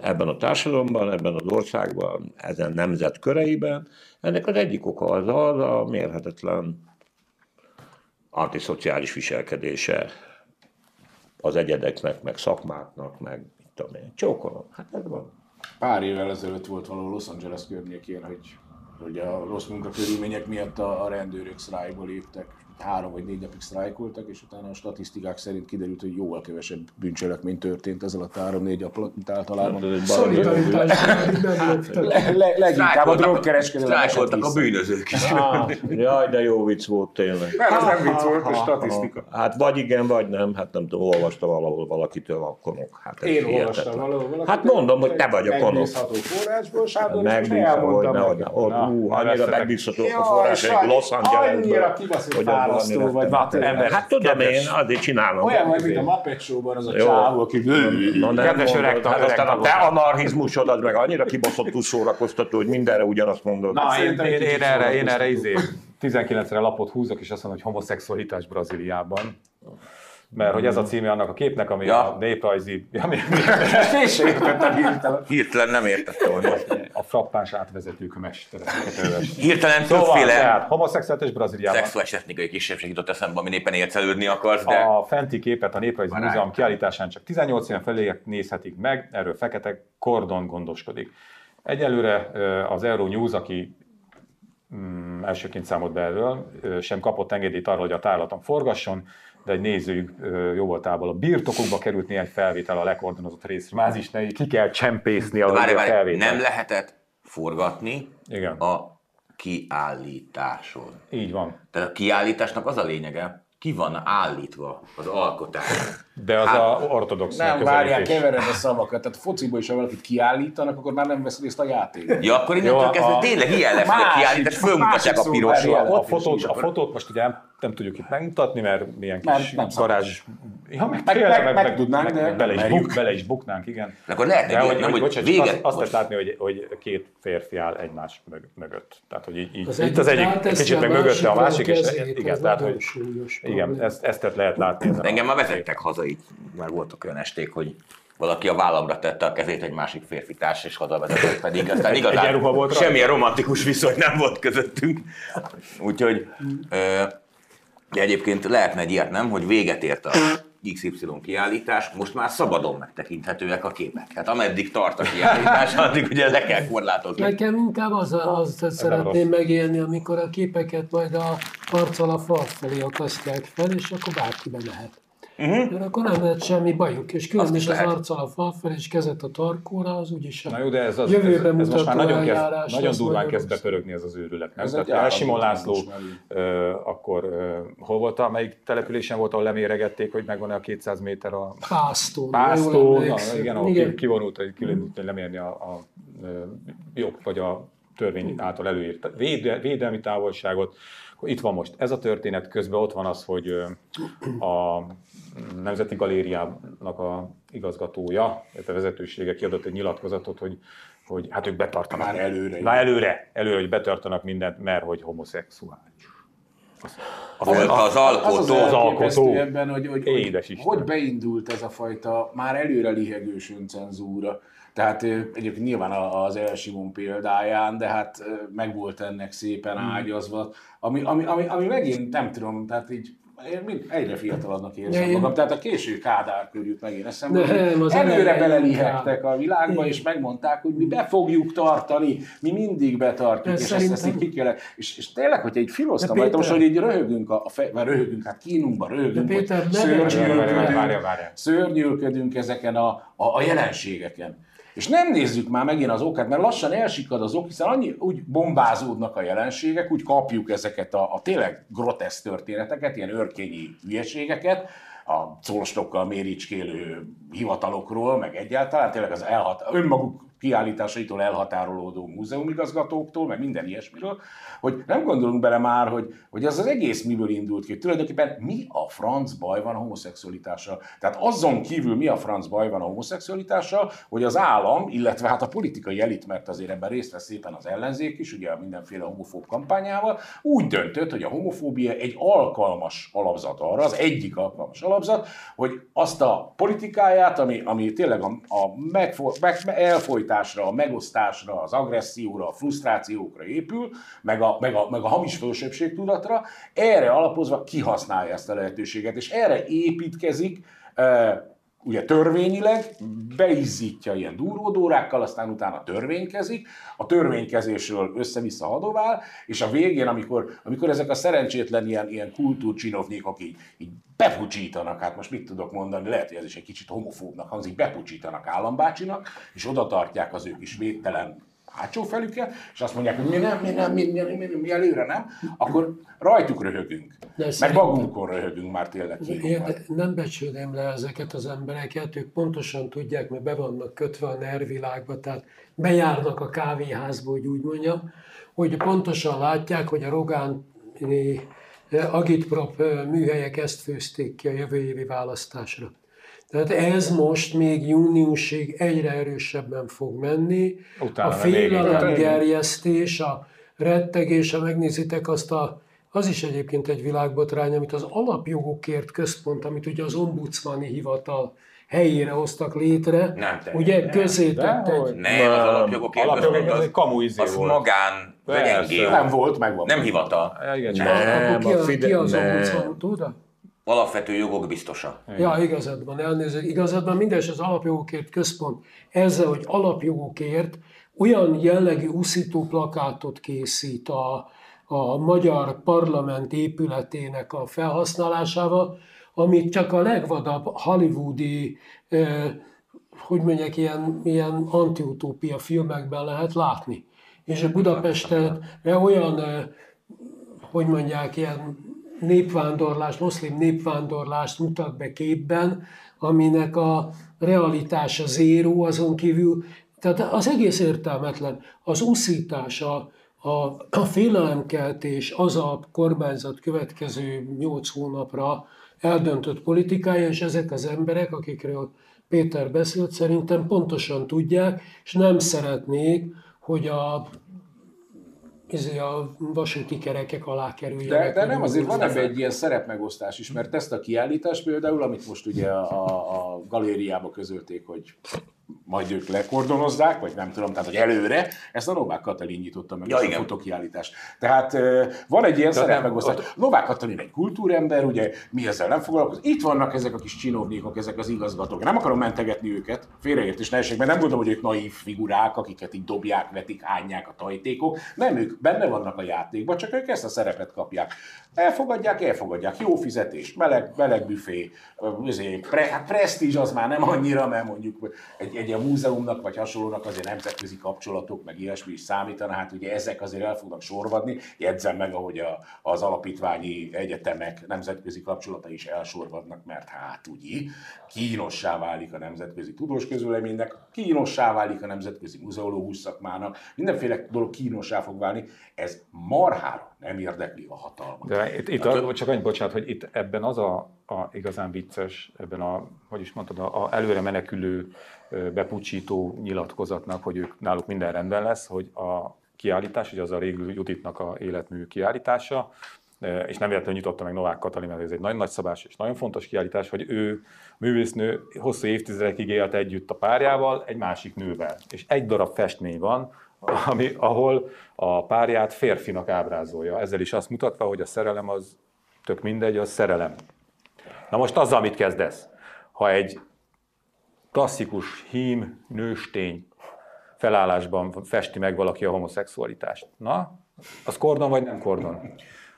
ebben a társadalomban, ebben az országban, ezen nemzet köreiben, ennek az egyik oka az az a mérhetetlen antiszociális viselkedése az egyedeknek, meg szakmáknak, meg tudom én, csókolom. Hát ez van. Pár évvel ezelőtt volt való Los Angeles környékén, hogy, hogy a rossz munkakörülmények miatt a, a rendőrök sztrájkba léptek, három vagy négy napig sztrájkoltak, és utána a statisztikák szerint kiderült, hogy jóval kevesebb bűncselekmény történt ezzel a három-négy nap mint általában. Leginkább a drogkereskedelem. Sztrájkoltak a bűnözők is. Ah, jaj, de jó vicc volt tényleg. Nem, ez nem vicc volt, a statisztika. Hát vagy igen, vagy nem, hát nem tudom, olvasta valahol valakitől a konok. Hát Én olvastam valahol Hát mondom, hogy te vagy a konok. Megbízható forrásból, Sándor, Megbízható, hogy nehogy. Annyira megbízható a forrás, egy Los Angelesből. Annyira kibaszott választó vagy. Ember, hát tudom én, azért csinálom. Olyan vagy, mint a Muppet Show-ban az a csávó, aki... Kedves öreg hát aztán a te anarchizmusod az meg annyira kibaszottul szórakoztató, hogy mindenre ugyanazt mondod. Na, én, én, én, erre, én erre izé 19-re lapot húzok, és azt mondom, hogy homoszexualitás Brazíliában. Mert hogy ez a címe annak a képnek, ami ja. a néprajzi... Ami, Hirtelen. Nem értettem, hogy a frappáns átvezetők a mestereket. Hirtelen Szóval, többféle tehát homoszexuális Brazíliában. szexuális etnikai kisebbség jutott eszembe, ami éppen élcelődni akarsz, de A fenti képet a Néprajzi Barány. Múzeum kiállításán csak 18 éven felé nézhetik meg, erről fekete kordon gondoskodik. Egyelőre az Euronews, aki mm, elsőként számolt be erről, sem kapott engedélyt arra, hogy a tárlaton forgasson, de egy nézőjük jó voltából a birtokukba került néhány felvétel a lekordonozott részről. Már is ne, ki kell csempészni a, várj, a várj, felvételt. nem lehetett forgatni Igen, a kiállításon. így van. Tehát a kiállításnak az a lényege, ki van állítva az alkotás. De az Hát, a ortodox Nem, várják, kevered a szavakat. Tehát fociból is, ha valakit kiállítanak, akkor már nem vesz részt a játékban. Ja, akkor innentől kezdve a- tényleg ilyen lesz, hogy a kiállítás fölmutatják a piros A Jelent fotót, a fotót most ugye nem tudjuk itt megmutatni, mert milyen Nem, kis nem szabad. garázs... Ja, meg, Meg- tényleg, meg- meg tudnánk, de meg bele, is buk, bele is buknánk, igen. De akkor lehetne De hogy, nem, hogy, hogy bocsánat, véget... azt, azt lehet látni, hogy, hogy két férfi áll egymás mög, mögött. Tehát, hogy így, így Az itt egyik az egyik kicsit meg mögötte a másik, és igen, tehát, hogy igen, ezt, ezt lehet látni. Engem már vezettek haza így, már voltak olyan esték, hogy valaki a vállamra tette a kezét egy másik férfi társ, és hazavezetett pedig. Aztán igazán volt semmilyen romantikus viszony nem volt közöttünk. Úgyhogy, de egyébként lehetne egy ilyet, nem, hogy véget ért a XY kiállítás, most már szabadon megtekinthetőek a képek. Hát ameddig tart a kiállítás, addig ugye le kell korlátozni. Nekem inkább az, azt szeretném megélni, amikor a képeket majd a arccal a fal felé akasztják fel, és akkor bárki bemehet. Uh-huh. Mert akkor nem lehet semmi bajuk, és külön Azt is az lehet. arccal a fal felé, és kezet a tarkóra, az úgyis Na jó, de ez, az, ez, jövőbe ez most már nagyon, kezd, nagyon durván kezd bepörögni ez az őrület. Nem? Ez Tehát Simon László, ö, akkor ö, hol volt a, melyik településen volt, ahol leméregették, hogy megvan-e a 200 méter a. Pásztó, na, emlékszem. igen, ahol igen. ki- kivonult, hogy külön lemérni a, a, jog, vagy a törvény által előírt véde, védelmi távolságot. Itt van most ez a történet, közben ott van az, hogy a Nemzeti Galériának a igazgatója, illetve vezetősége kiadott egy nyilatkozatot, hogy hogy hát ők betartanak. Már előre. Na előre, előre, hogy betartanak mindent, mert hogy homoszexuális. Az Az az alkotó. elképesztő alkotó. ebben, hogy, hogy, Édes hogy, Isten. hogy beindult ez a fajta már előre lihegős öncenzúra. Tehát egyébként nyilván az El Simon példáján, de hát ö, meg volt ennek szépen Hmm. ágyazva, ami, ami, ami, ami megint nem tudom, tehát így én mind egyre fiatalabbnak érzem én- magam, tehát a késő Kádár körült megint eszembe, Nem, az előre belelihegtek a világba, Igen. és megmondták, hogy mi be fogjuk tartani, mi mindig betartjuk, De és ezt, ezt így szerintem- ki kell, és, és tényleg, hogy egy filoztam De rajta, most, Péter- hogy így röhögünk, a, a fej, vagy röhögünk, hát kínunkban röhögünk, De Péter, várjál. szörnyűködünk ezeken a, a, a jelenségeken. És nem nézzük már megint az okát, mert lassan elsikad az ok, hiszen annyi úgy bombázódnak a jelenségek, úgy kapjuk ezeket a, a tényleg grotesz történeteket, ilyen örkényi hülyeségeket, a colstokkal méricskélő hivatalokról, meg egyáltalán tényleg az elhat, önmaguk kiállításaitól elhatárolódó múzeumigazgatóktól, meg minden ilyesmiről, hogy nem gondolunk bele már, hogy, hogy ez az egész miből indult ki, tulajdonképpen mi a franc baj van a homoszexualitással. Tehát azon kívül mi a franc baj van a homoszexualitással, hogy az állam, illetve hát a politikai elit, mert azért ebben részt vesz szépen az ellenzék is, ugye a mindenféle homofób kampányával, úgy döntött, hogy a homofóbia egy alkalmas alapzat arra, az egyik alkalmas alapzat, hogy azt a politikáját, ami, ami tényleg a, a megfo, meg, elfolytásra, a megosztásra, az agresszióra, a frusztrációkra épül, meg a, meg a, meg a hamis fölsőbbségtudatra, erre alapozva kihasználja ezt a lehetőséget, és erre építkezik, eh, ugye törvényileg beizzítja ilyen durvódórákkal, aztán utána törvénykezik, a törvénykezésről össze-vissza hadovál, és a végén, amikor, amikor ezek a szerencsétlen ilyen, ilyen kultúrcsinovnyékok így, így bepucsítanak, hát most mit tudok mondani, lehet, hogy ez is egy kicsit homofóbnak hangzik, bepucsítanak állambácsinak, és oda tartják az ő kis védtelen hátsó felüket, és azt mondják, hogy mi nem, mi nem, mi, mi, mi, mi, mi előre nem, akkor rajtuk röhögünk. Meg szerintem- magunkon röhögünk már tényleg Én nem becsülném le ezeket az embereket, ők pontosan tudják, mert be vannak kötve a nervilágba, tehát bejárnak a kávéházba, hogy úgy mondjam, hogy pontosan látják, hogy a Rogán eh, Agitprop eh, műhelyek ezt főzték ki a jövő évi választásra. Tehát ez most még júniusig egyre erősebben fog menni. Utána a meg még félelem inkább. gerjesztés, a rettegés, ha megnézitek azt a az is egyébként egy világbotrány, amit az alapjogokért központ, amit ugye az ombudsmani hivatal helyére hoztak létre. Nem, te- Ugye nem, közé tett egy... Nem, az alapjogokért Alapjogok, központ, az, egy kamu izé az volt. magán, Persze. NGO. Nem volt, megvan. Nem hivatal. Igen, csak Nem, akkor ki, a a, Fide- ki az nem. ombudsman, tudod? Alapvető jogok biztosa. Ja, igazad van, elnézést. Igazad van, mindes az alapjogokért központ ezzel, hogy alapjogokért olyan jellegű uszító plakátot készít a, a magyar parlament épületének a felhasználásával, amit csak a legvadabb hollywoodi, eh, hogy mondják, ilyen, ilyen antiutópia filmekben lehet látni. És a Budapesten olyan eh, hogy mondják, ilyen népvándorlást, muszlim népvándorlást mutat be képben, aminek a realitása zéró, azon kívül, tehát az egész értelmetlen. Az uszítás, a, a, a félelemkeltés, az a kormányzat következő nyolc hónapra eldöntött politikája, és ezek az emberek, akikről Péter beszélt, szerintem pontosan tudják, és nem szeretnék, hogy a izé a vasúti kerekek alá kerüljenek. De, de nem, azért van ebben egy ilyen szerepmegosztás is, mert ezt a kiállítást például, amit most ugye a, a galériába közölték, hogy majd ők lekordonozzák, vagy nem tudom, tehát hogy előre, ezt a Novák Katalin nyitotta meg, Ja, ezt a igen. fotokiállítást. Tehát van egy ilyen szerepmegosztás. Novák Katalin egy kultúrember, ugye mi ezzel nem foglalkozik. Itt vannak ezek a kis csinovnékok, ezek az igazgatók. Nem akarom mentegetni őket, félreértés ne essék, mert nem gondolom, hogy ők naív figurák, akiket így dobják, vetik, hányják a tajtékok. Nem, ők benne vannak a játékban, csak ők ezt a szerepet kapják. Elfogadják, elfogadják. Jó fizetés, meleg, meleg büfé, izé, pre, hát presztízs az már nem annyira, mert mondjuk egy, egy ilyen múzeumnak vagy hasonlónak azért nemzetközi kapcsolatok, meg ilyesmi is számítana, hát ugye ezek azért el fognak sorvadni. Jegyzem meg, ahogy a, az alapítványi egyetemek nemzetközi kapcsolatai is elsorvadnak, mert hát ugye kínossá válik a nemzetközi tudós közvéleménynek, kínossá válik a nemzetközi muzeológus szakmának, mindenféle dolog kínossá fog válni. Ez marhára nem érdekli a hatalmat. De itt, itt a, csak annyi bocsánat, hogy itt ebben az a, a igazán vicces, ebben a, hogy is mondtad, a, a előre menekülő, bepucsító nyilatkozatnak, hogy ők náluk minden rendben lesz, hogy a kiállítás, ugye az a Régül Juditnak a életmű kiállítása, és nem véletlenül nyitotta meg Novák Katalin, mert ez egy nagyon nagyszabás és nagyon fontos kiállítás, hogy ő művésznő hosszú évtizedekig élt együtt a párjával, egy másik nővel. És egy darab festmény van, ami, ahol a párját férfinak ábrázolja. Ezzel is azt mutatva, hogy a szerelem az tök mindegy, az szerelem. Na most azzal mit kezdesz? Ha egy klasszikus hím, nőstény felállásban festi meg valaki a homoszexualitást, na, az kordon vagy nem kordon?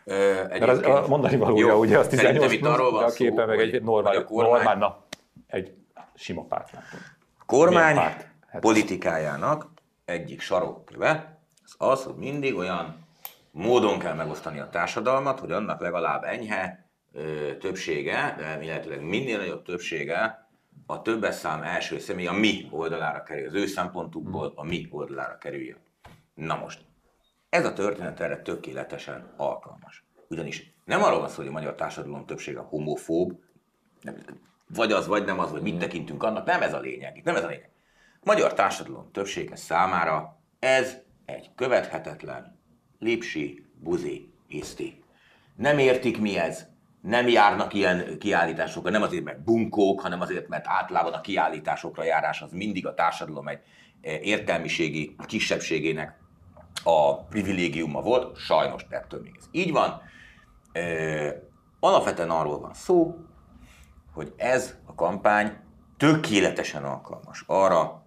Ö, Mert az, a mondani valója, ugye az 18 Szerintem itt arról van a képe szó, meg egy normál, kormány- normál, na, egy sima párt kormány párt? Hát- politikájának egyik sarokköve az az, hogy mindig olyan módon kell megosztani a társadalmat, hogy annak legalább enyhe ö, többsége, de illetőleg minél nagyobb többsége a többes szám első személy a mi oldalára kerül, az ő szempontukból a mi oldalára kerüljön. Na most, ez a történet erre tökéletesen alkalmas. Ugyanis nem arról van szó, hogy a magyar társadalom többsége homofób, nem, vagy az, vagy nem az, vagy mit tekintünk annak, nem ez a lényeg. Itt nem ez a lényeg. Magyar társadalom többsége számára ez egy követhetetlen, lipsi, buzi, hiszti. Nem értik mi ez, nem járnak ilyen kiállításokra, nem azért, mert bunkók, hanem azért, mert általában a kiállításokra járás az mindig a társadalom egy eh, értelmiségi kisebbségének a privilégiuma volt, sajnos ettől még ez így van. Ö, Alapvetően arról van szó, hogy ez a kampány tökéletesen alkalmas arra,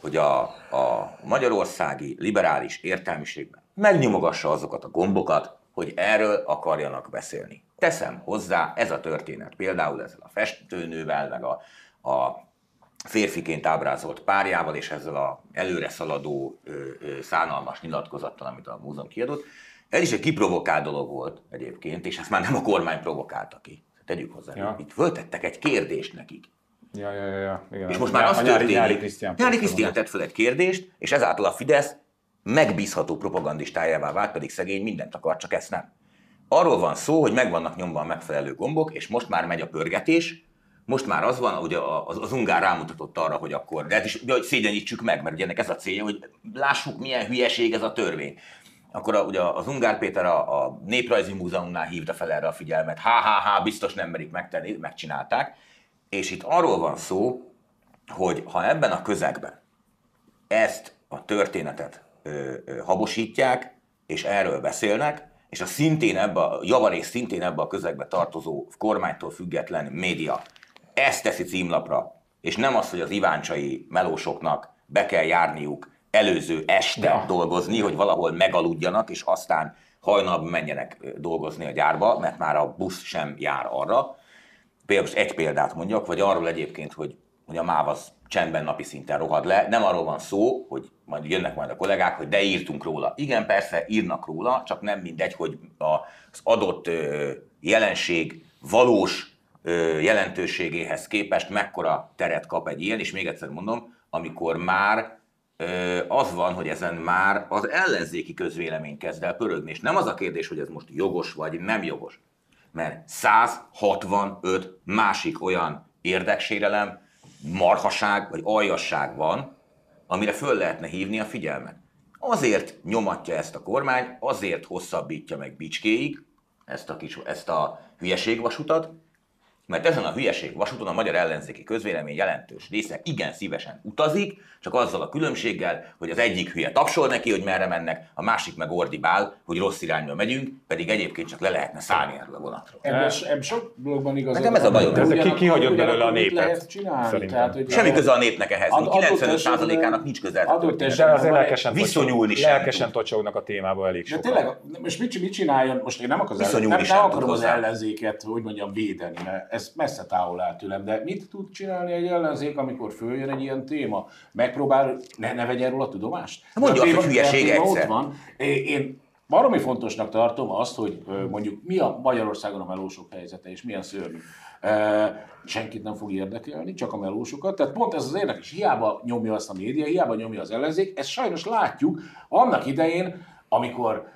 hogy a, a magyarországi liberális értelmiségben megnyomogassa azokat a gombokat, hogy erről akarjanak beszélni. Teszem hozzá, ez a történet például ezzel a festőnővel, meg a, a férfiként ábrázolt párjával, és ezzel a előre szaladó ö, ö, szánalmas nyilatkozattal, amit a múzeum kiadott. Ez is egy kiprovokált dolog volt egyébként, és ezt már nem a kormány provokálta ki. Tegyük hozzá, Ja. itt föltettek egy kérdést nekik. Ja, ja, ja. Igen. És most már az történik, nyári Krisztián. Nyári Krisztián tett fel egy kérdést, és ezáltal a Fidesz megbízható propagandistájává vált, pedig szegény mindent akar, csak ezt nem. Arról van szó, hogy meg vannak nyomva a megfelelő gombok, és most már megy a pörgetés, most már az van, ugye az, az ungár rámutatott arra, hogy akkor, de hát is, de hogy szégyenítsük meg, mert ugye ennek ez a célja, hogy lássuk, milyen hülyeség ez a törvény. Akkor a, ugye az Ungár Péter a, a Néprajzi Múzeumnál hívta fel erre a figyelmet, ha ha ha biztos nem merik megtenni, megcsinálták. És itt arról van szó, hogy ha ebben a közegben ezt a történetet ö, ö, habosítják, és erről beszélnek, és a szintén ebbe, a javarés szintén ebbe a közegbe tartozó kormánytól független média ezt teszi címlapra, és nem az, hogy az iváncsai melósoknak be kell járniuk előző este ja. dolgozni, hogy valahol megaludjanak, és aztán hajnalban menjenek dolgozni a gyárba, mert már a busz sem jár arra. Például egy példát mondjak, vagy arról egyébként, hogy, hogy a MÁV az csendben napi szinten rohad le. Nem arról van szó, hogy majd jönnek majd a kollégák, hogy de írtunk róla. Igen, persze írnak róla, csak nem mindegy, hogy az adott jelenség valós jelentőségéhez képest mekkora teret kap egy ilyen, és még egyszer mondom, amikor már az van, hogy ezen már az ellenzéki közvélemény kezd el pörögni, és nem az a kérdés, hogy ez most jogos vagy nem jogos, mert 165 másik olyan érdeksérelem, marhaság vagy aljasság van, amire föl lehetne hívni a figyelmet. Azért nyomatja ezt a kormány, azért hosszabbítja meg bicskéig ezt a, kis, ezt a hülyeségvasutat, mert ezen a hülyeség vasúton a magyar ellenzéki közvélemény jelentős része igen szívesen utazik, csak azzal a különbséggel, hogy az egyik hülye tapsol neki, hogy merre mennek, a másik meg ordibál, hogy rossz irányba megyünk, pedig egyébként csak le lehetne szállni erről a vonatról. Ebben, ebben sok dologban igaz. Nekem ez a bajom. De ki, ki hagyott belőle a népet? Lehet csinálni, tehát, hogy Semmi köze a népnek ehhez. Ad- adott 95%-ának esetben- nincs köze. adott. De azért lelkesen, Viszonyulni sem lelkesen tocsognak a témába elég De sokan. tényleg, most mit, mit csináljon? Most én nem, akarok nem, nem akarom az ellenzéket, hogy mondjam, védeni, mert ez messze távol áll tőlem. De mit tud csinálni egy ellenzék, amikor följön egy ilyen téma? Megpróbál, ne, ne vegyen róla tudomást? Mondja De a azt, hogy hülyeség egyszer. Ott van. Én, baromi fontosnak tartom azt, hogy mondjuk mi a Magyarországon a melósok helyzete, és milyen szörnyű. Senkit nem fog érdekelni, csak a melósokat. Tehát pont ez az érdekes, hiába nyomja azt a média, hiába nyomja az ellenzék, ezt sajnos látjuk. Annak idején, amikor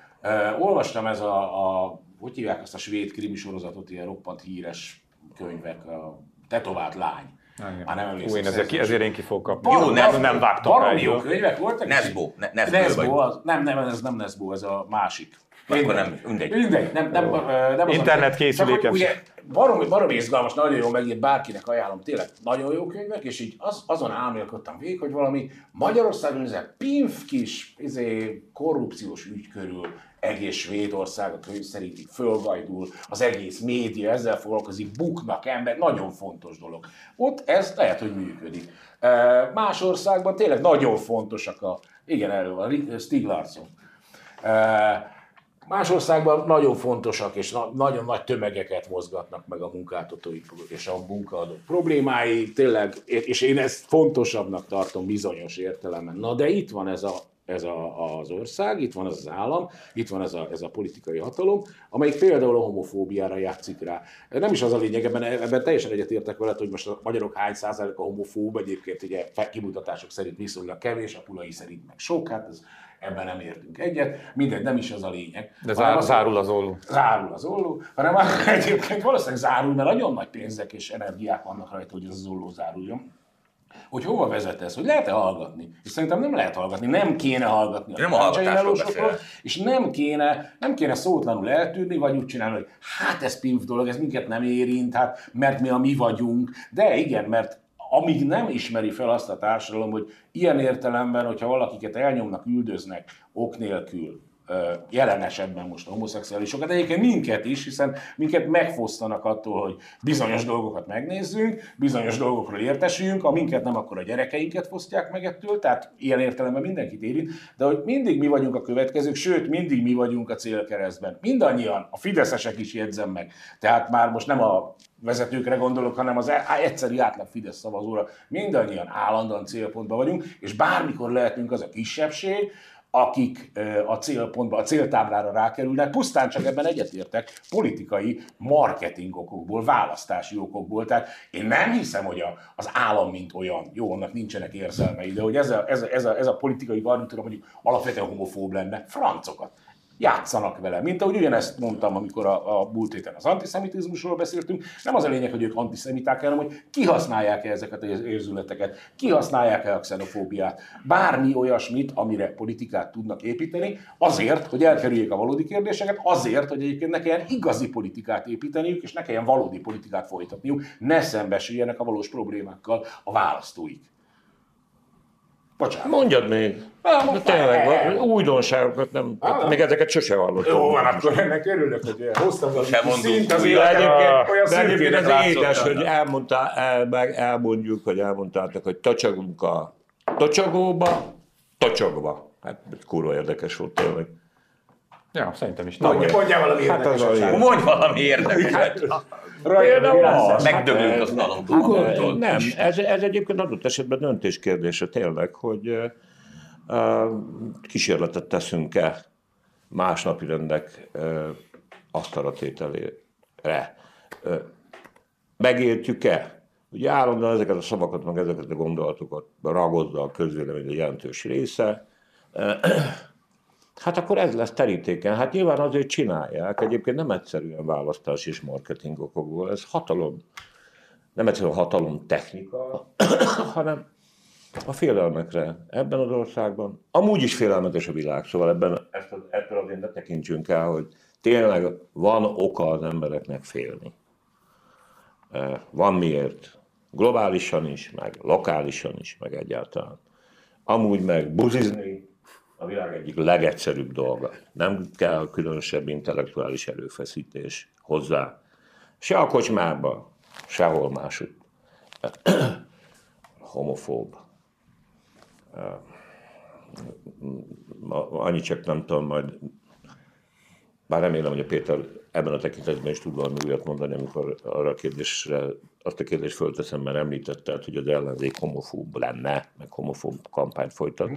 olvastam ez a, a, hogy hívják azt a svéd krimi sorozatot, ilyen roppant híres könyvek, a tetovált lány. Igen. Már nem emlékszem. én ezért, ki, ezért én ki fogok kapni. Jó, nem, nem vágtam rá jó könyvek voltak. Nesbo, ne, Nesbo. Nesbo, az, nem, nem, ez nem Nesbo, ez a másik. Akkor nem, mindegy. Mindegy, nem, nem, nem, nem az Internet készülékem Ugye, baromi, baromi izgalmas, nagyon jó megírt, bárkinek ajánlom, tényleg nagyon jó könyvek, és így az, azon álmélkodtam végig, hogy valami Magyarországon ez a pinf kis izé, korrupciós ügy körül egész Svédország a könyv szerint így fölgajdul, az egész média ezzel foglalkozik, buknak ember, nagyon fontos dolog. Ott ez lehet, hogy működik. Más országban tényleg nagyon fontosak a, igen, erről van, Stieg Larsson. Más országban nagyon fontosak és na- nagyon nagy tömegeket mozgatnak meg a munkáltatói pro- és a munkaadók problémái, tényleg, és én ezt fontosabbnak tartom bizonyos értelemben. Na de itt van ez a ez a, az ország, itt van ez az állam, itt van ez a, ez a politikai hatalom, amelyik például a homofóbiára játszik rá. Nem is az a lényeg, ebben, ebben teljesen egyetértek veled, hogy most a magyarok hány százalék a homofób, egyébként ugye kimutatások szerint viszonylag kevés, a pulai szerint meg sok, hát ez, ebben nem értünk egyet, mindegy, nem is az a lényeg. De zár, az- zárul az olló. zárul az olló, hanem egyébként valószínűleg zárul, mert nagyon nagy pénzek és energiák vannak rajta, hogy ez az olló záruljon. Hogy hova vezet ez, hogy lehet-e hallgatni? És szerintem nem lehet hallgatni, nem kéne hallgatni Nem a hallgatásról és nem kéne, nem kéne szótlanul eltűrni, vagy úgy csinálni, hogy hát ez pinf dolog, ez minket nem érint, hát mert mi a mi vagyunk. De igen, mert amíg nem ismeri fel azt a társadalom, hogy ilyen értelemben, hogyha valakiket elnyomnak, üldöznek ok nélkül, jelen esetben most a homoszexuálisokat, egyébként minket is, hiszen minket megfosztanak attól, hogy bizonyos dolgokat megnézzünk, bizonyos dolgokról értesüljünk, a minket nem, akkor a gyerekeinket fosztják meg ettől, tehát ilyen értelemben mindenkit érint, de hogy mindig mi vagyunk a következők, sőt, mindig mi vagyunk a célkeresztben. Mindannyian, a fideszesek is jegyzem meg, tehát már most nem a vezetőkre gondolok, hanem az e- egyszerű átlag Fidesz szavazóra. Mindannyian állandóan célpontban vagyunk, és bármikor lehetünk az a kisebbség, akik a célpontba, a céltáblára rákerülnek, pusztán csak ebben egyetértek, politikai marketing okokból, választási okokból. Tehát én nem hiszem, hogy a, az állam mint olyan, jó, annak nincsenek érzelmei, de hogy ez a, ez a, ez a, ez a politikai garnitúra mondjuk alapvetően homofób lenne, francokat. Játszanak vele. Mint ahogy ugyanezt mondtam, amikor a, a múlt héten az antiszemitizmusról beszéltünk, nem az a lényeg, hogy ők antiszemiták, hanem hogy kihasználják-e ezeket az érzületeket, kihasználják-e a xenofóbiát, bármi olyasmit, amire politikát tudnak építeni, azért, hogy elkerüljék a valódi kérdéseket, azért, hogy egyébként ne kelljen igazi politikát építeniük, és ne kelljen valódi politikát folytatniuk, ne szembesüljenek a valós problémákkal a választóik. Bocsánat. Mondjad még. De tényleg, újdonságokat nem, ah, még ezeket sose hallottam. Jó, van, akkor ennek örülök, hogy hoztam az szint az életem, olyan de egyébként ez édes, hogy elmondtál, el, meg elmondjuk, hogy elmondtátok, hogy tocsogunk a tocsogóba, tocsogva. Hát kurva érdekes volt tényleg. Ja, szerintem is. Mondj, mondjál valami hát érdekes. Hát Mondj valami érdekes. Hát, Például megdöglünk az unalomtól. Nem, ez, ez egyébként adott esetben döntés kérdése tényleg, hogy uh, kísérletet teszünk-e más napi rendek uh, asztalatételére. Uh, megértjük-e? Ugye állandóan ezeket a szavakat, meg ezeket a gondolatokat ragadza a közvélemény egy jelentős része. Hát akkor ez lesz terítéken. Hát nyilván azért csinálják. Egyébként nem egyszerűen választás és marketing okokból. Ez hatalom. Nem egyszerűen hatalom technika, hanem a félelmekre ebben az országban. Amúgy is félelmetes a világ, szóval ebben, ezt, ettől azért ne tekintsünk el, hogy tényleg van oka az embereknek félni. Van miért. Globálisan is, meg lokálisan is, meg egyáltalán. Amúgy meg buzizni, a világ egyik legegyszerűbb dolga. Nem kell különösebb intellektuális erőfeszítés hozzá. Se a kocsmába, sehol máshogy. Homofób. Annyit csak nem tudom, majd bár remélem, hogy a Péter ebben a tekintetben is tud valami újat mondani, amikor arra a kérdésre, azt a kérdést fölteszem, mert említetted, hogy az ellenzék homofób lenne, meg homofób kampányt folytat.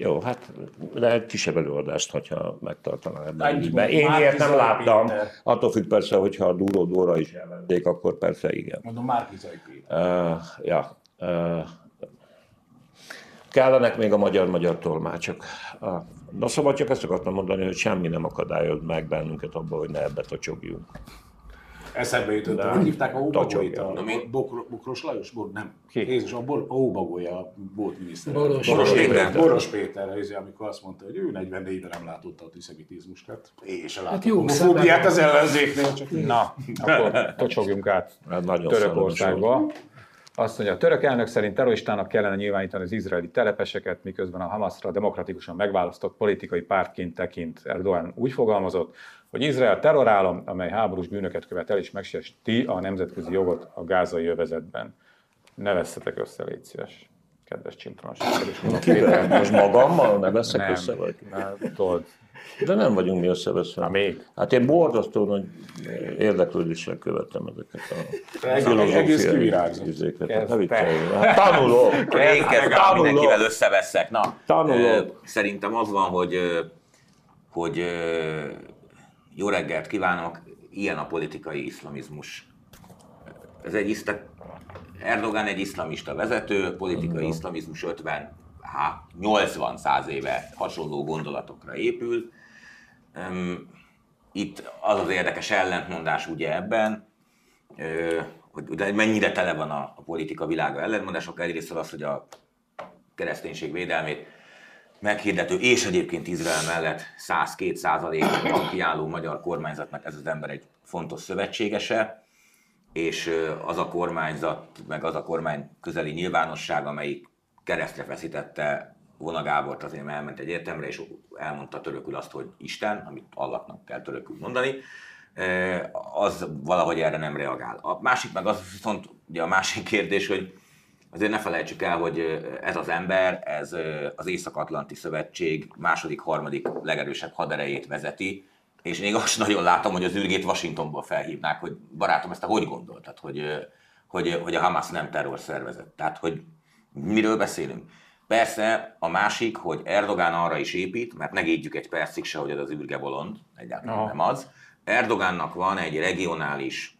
Jó, hát de egy kisebb előadást, hogyha megtartaná ebben ügyben. Én ilyet nem láttam. Péter. Attól függ persze, hogyha a Duró Dóra is elventék, akkor persze igen. Mondom, Márkizai Péter. Uh, ja. Uh, kellenek még a magyar-magyar tolmácsok. Uh, na szóval csak ezt akartam mondani, hogy semmi nem akadályoz meg bennünket abban, hogy ne ebbe tocsogjunk. Eszembe jutott, hogy hívták a Óbagóit? A Bokros Lajos? Bor, nem. Ki? Jézus, a Óbagója a boltminiszter. Boros, Boros Péter. Boros Péter, amikor azt mondta, hogy ő 44-ben nem látott a antiszemitizmust. Hát én sem hát jó, homofóbiát az ellenzéknél. Csak Na, akkor tocsogjunk át hát Törökországba. Azt mondja, a török elnök szerint terroristának kellene nyilvánítani az izraeli telepeseket, miközben a Hamasra demokratikusan megválasztott politikai pártként tekint Erdogan úgy fogalmazott, hogy Izrael terrorállam, amely háborús bűnöket követel és megsérti a nemzetközi jogot a gázai övezetben. Ne vesszetek össze, légy szíves, kedves csintronos. Most magammal ne veszek nem, össze? Vagy? Nem, tudod. De nem vagyunk mi összeveszve. Na még. Hát én borzasztó nagy érdeklődéssel követtem ezeket a filozófiai izéket. Hát ne Hát tanulok. Én kezdem mindenkivel összeveszek. Na, tanulok. Szerintem az van, hogy hogy jó reggelt kívánok! Ilyen a politikai iszlamizmus. Ez egy iszta... Erdogan egy iszlamista vezető, politikai uh iszlamizmus 50, há, 80 száz éve hasonló gondolatokra épül. Itt az az érdekes ellentmondás ugye ebben, hogy mennyire tele van a, a politika világa ellentmondások. Egyrészt az, hogy a kereszténység védelmét meghirdető, és egyébként Izrael mellett 102 százalékban kiálló magyar kormányzatnak ez az ember egy fontos szövetségese, és az a kormányzat, meg az a kormány közeli nyilvánosság, amelyik keresztre feszítette Vona Gábort, azért elment egy értemre, és elmondta törökül azt, hogy Isten, amit Allahnak kell törökül mondani, az valahogy erre nem reagál. A másik meg az viszont, ugye a másik kérdés, hogy azért ne felejtsük el, hogy ez az ember, ez az Észak-Atlanti Szövetség második, harmadik legerősebb haderejét vezeti, és még azt nagyon látom, hogy az űrgét Washingtonból felhívnák, hogy barátom, ezt te hogy gondoltad, hogy, hogy, hogy a Hamas nem terrorszervezet. Tehát, hogy miről beszélünk? Persze a másik, hogy Erdogán arra is épít, mert megédjük egy percig se, hogy ez az űrge bolond, egyáltalán no. nem az. Erdogánnak van egy regionális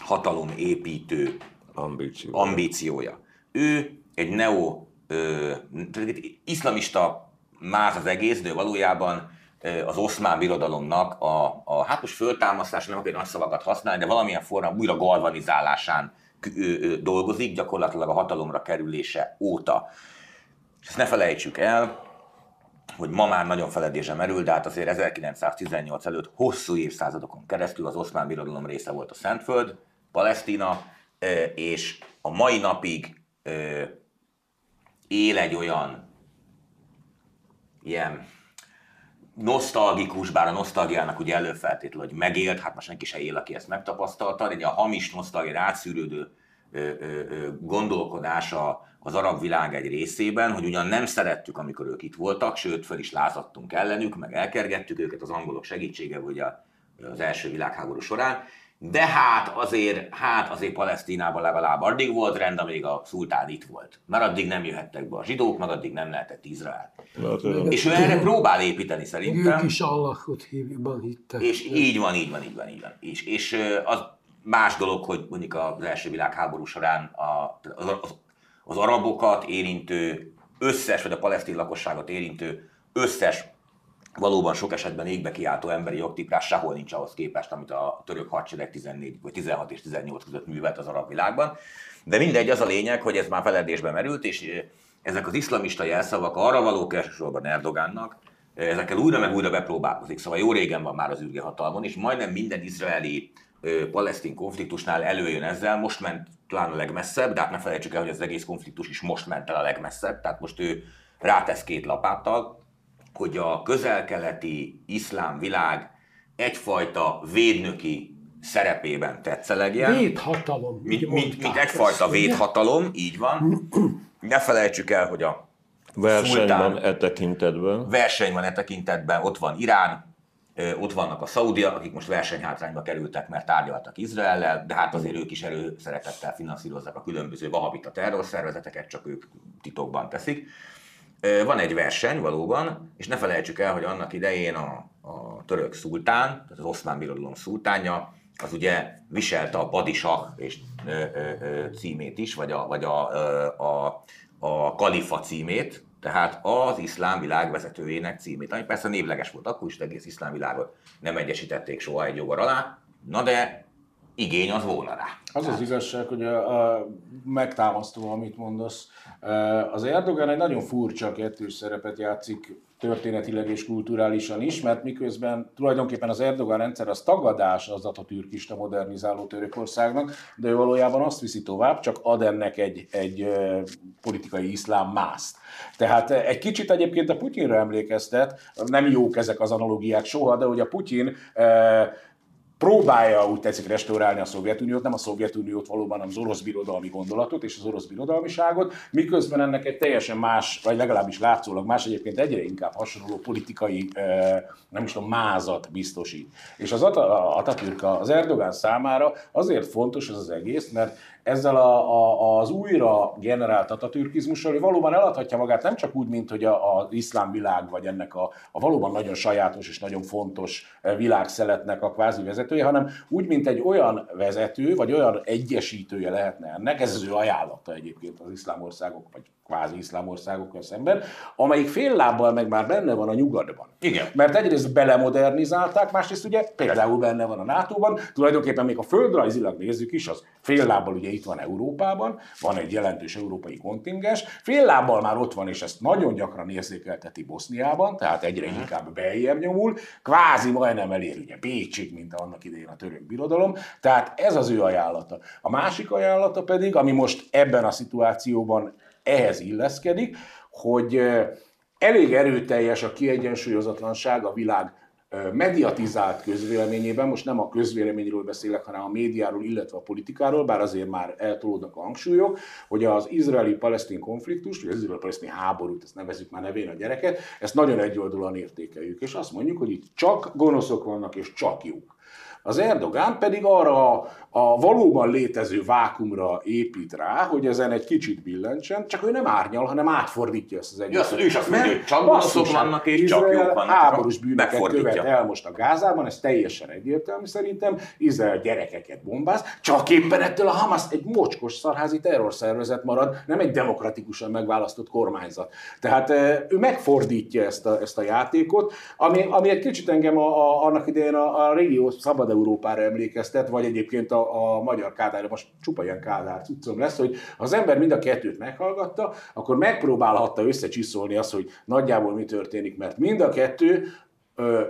hatalomépítő ambíciója. ambíciója ő egy neo, ö, iszlamista máz az egész, de valójában az oszmán birodalomnak a, a hát most föltámasztás, nem akarok nagy szavakat használni, de valamilyen formán újra galvanizálásán dolgozik, gyakorlatilag a hatalomra kerülése óta. És ezt ne felejtsük el, hogy ma már nagyon feledése merül, de hát azért 1918 előtt hosszú évszázadokon keresztül az oszmán birodalom része volt a Szentföld, Palesztina, és a mai napig él egy olyan ilyen nosztalgikus, bár a nosztalgiának ugye előfeltétlenül, hogy megélt, hát most senki se él, aki ezt megtapasztalta, de egy a hamis nosztalgia rátszűrődő gondolkodása az arab világ egy részében, hogy ugyan nem szerettük, amikor ők itt voltak, sőt, föl is lázadtunk ellenük, meg elkergettük őket az angolok segítsége, ugye az első világháború során, de hát azért, hát azért Palesztinában legalább addig volt rend, amíg a szultán itt volt. Mert addig nem jöhettek be a zsidók, meg addig nem lehetett Izrael. Hát, és ő erre próbál építeni szerintem. Ők is Allahot hívban hittek. És így van, így van, így van, így van. És, és az más dolog, hogy mondjuk az első világháború során a, az, az arabokat érintő összes, vagy a palesztin lakosságot érintő összes valóban sok esetben égbe kiáltó emberi jogtiprás sehol nincs ahhoz képest, amit a török hadsereg 14, vagy 16 és 18 között művelt az arab világban. De mindegy, az a lényeg, hogy ez már feledésbe merült, és ezek az iszlamista jelszavak arra valók elsősorban Erdogánnak, ezekkel újra meg újra bepróbálkozik. Szóval jó régen van már az űrge hatalmon, és majdnem minden izraeli palesztin konfliktusnál előjön ezzel, most ment talán a legmesszebb, de hát ne felejtsük el, hogy az egész konfliktus is most ment el a legmesszebb, tehát most ő rátesz két lapáttal, hogy a közelkeleti iszlám világ egyfajta védnöki szerepében tetszelegjen. Védhatalom. Mint, mint, mint egyfajta ezt, védhatalom, így van. Ne felejtsük el, hogy a Verseny szultán, van e tekintetben. Verseny van e tekintetben, ott van Irán, ott vannak a szaudiak, akik most versenyhátrányba kerültek, mert tárgyaltak Izraellel, de hát azért ők is előszeretettel finanszírozzák a különböző vahabita terrorszervezeteket, csak ők titokban teszik. Van egy verseny valóban, és ne felejtsük el, hogy annak idején a, a török szultán, tehát az oszmán birodalom szultánja, az ugye viselte a padisah és ö, ö, ö, címét is, vagy a, vagy a, ö, a, a kalifa címét, tehát az iszlám világ vezetőjének címét, ami persze névleges volt akkor is, egész iszlám világot nem egyesítették soha egy jogar alá, na de igény az volna rá. Az az igazság, hogy a, a, megtámasztó, amit mondasz, az Erdogan egy nagyon furcsa kettős szerepet játszik történetileg és kulturálisan is, mert miközben tulajdonképpen az Erdogan rendszer az tagadás az atatürkista modernizáló Törökországnak, de ő valójában azt viszi tovább, csak ad ennek egy, egy politikai iszlám mászt. Tehát egy kicsit egyébként a Putyinra emlékeztet, nem jók ezek az analógiák soha, de hogy a Putyin próbálja úgy tetszik restaurálni a Szovjetuniót, nem a Szovjetuniót valóban, hanem az orosz birodalmi gondolatot és az orosz birodalmiságot, miközben ennek egy teljesen más, vagy legalábbis látszólag más, egyébként egyre inkább hasonló politikai, nem is tudom, mázat biztosít. És az Atatürk az Erdogán számára azért fontos ez az egész, mert ezzel a, a, az újra generált atatürkizmussal, hogy valóban eladhatja magát nem csak úgy, mint hogy az iszlám világ, vagy ennek a, a valóban nagyon sajátos és nagyon fontos világszeletnek a kvázi vezetője, hanem úgy, mint egy olyan vezető, vagy olyan egyesítője lehetne ennek, ez az ő ajánlata egyébként az iszlám országok, vagy kvázi iszlám országokkal szemben, amelyik fél lábbal meg már benne van a nyugatban. Igen. Mert egyrészt belemodernizálták, másrészt ugye például benne van a NATO-ban, tulajdonképpen még a földrajzilag nézzük is, az fél lábbal ugye itt van Európában, van egy jelentős európai kontingens, fél lábbal már ott van, és ezt nagyon gyakran érzékelteti Boszniában, tehát egyre uh-huh. inkább beljebb nyomul, kvázi majdnem elér ugye Bécsig, mint annak idején a török birodalom, tehát ez az ő ajánlata. A másik ajánlata pedig, ami most ebben a szituációban ehhez illeszkedik, hogy elég erőteljes a kiegyensúlyozatlanság a világ mediatizált közvéleményében, most nem a közvéleményről beszélek, hanem a médiáról, illetve a politikáról, bár azért már eltolódnak a hangsúlyok, hogy az izraeli-palesztin konfliktus, vagy az izraeli-palesztin háborút, ezt nevezzük már nevén a gyereket, ezt nagyon egyoldalúan értékeljük, és azt mondjuk, hogy itt csak gonoszok vannak, és csak jók. Az Erdogán pedig arra a, valóban létező vákumra épít rá, hogy ezen egy kicsit billentsen, csak ő nem árnyal, hanem átfordítja ezt az egészet. Ja, ő is azt mondja, hogy csak gonoszok vannak, és Izrael csak jók vannak. háborús bűnöket követ el most a Gázában, ez teljesen egyértelmű szerintem. Izrael gyerekeket bombáz, csak éppen ettől a Hamas egy mocskos szarházi terrorszervezet marad, nem egy demokratikusan megválasztott kormányzat. Tehát eh, ő megfordítja ezt a, ezt a játékot, ami, ami egy kicsit engem a, a, annak idején a, a régió Szabad Európára emlékeztet, vagy egyébként a, a magyar Kádárra, most csupa ilyen Kádár cuccom lesz, hogy ha az ember mind a kettőt meghallgatta, akkor megpróbálhatta összecsiszolni azt, hogy nagyjából mi történik, mert mind a kettő ö,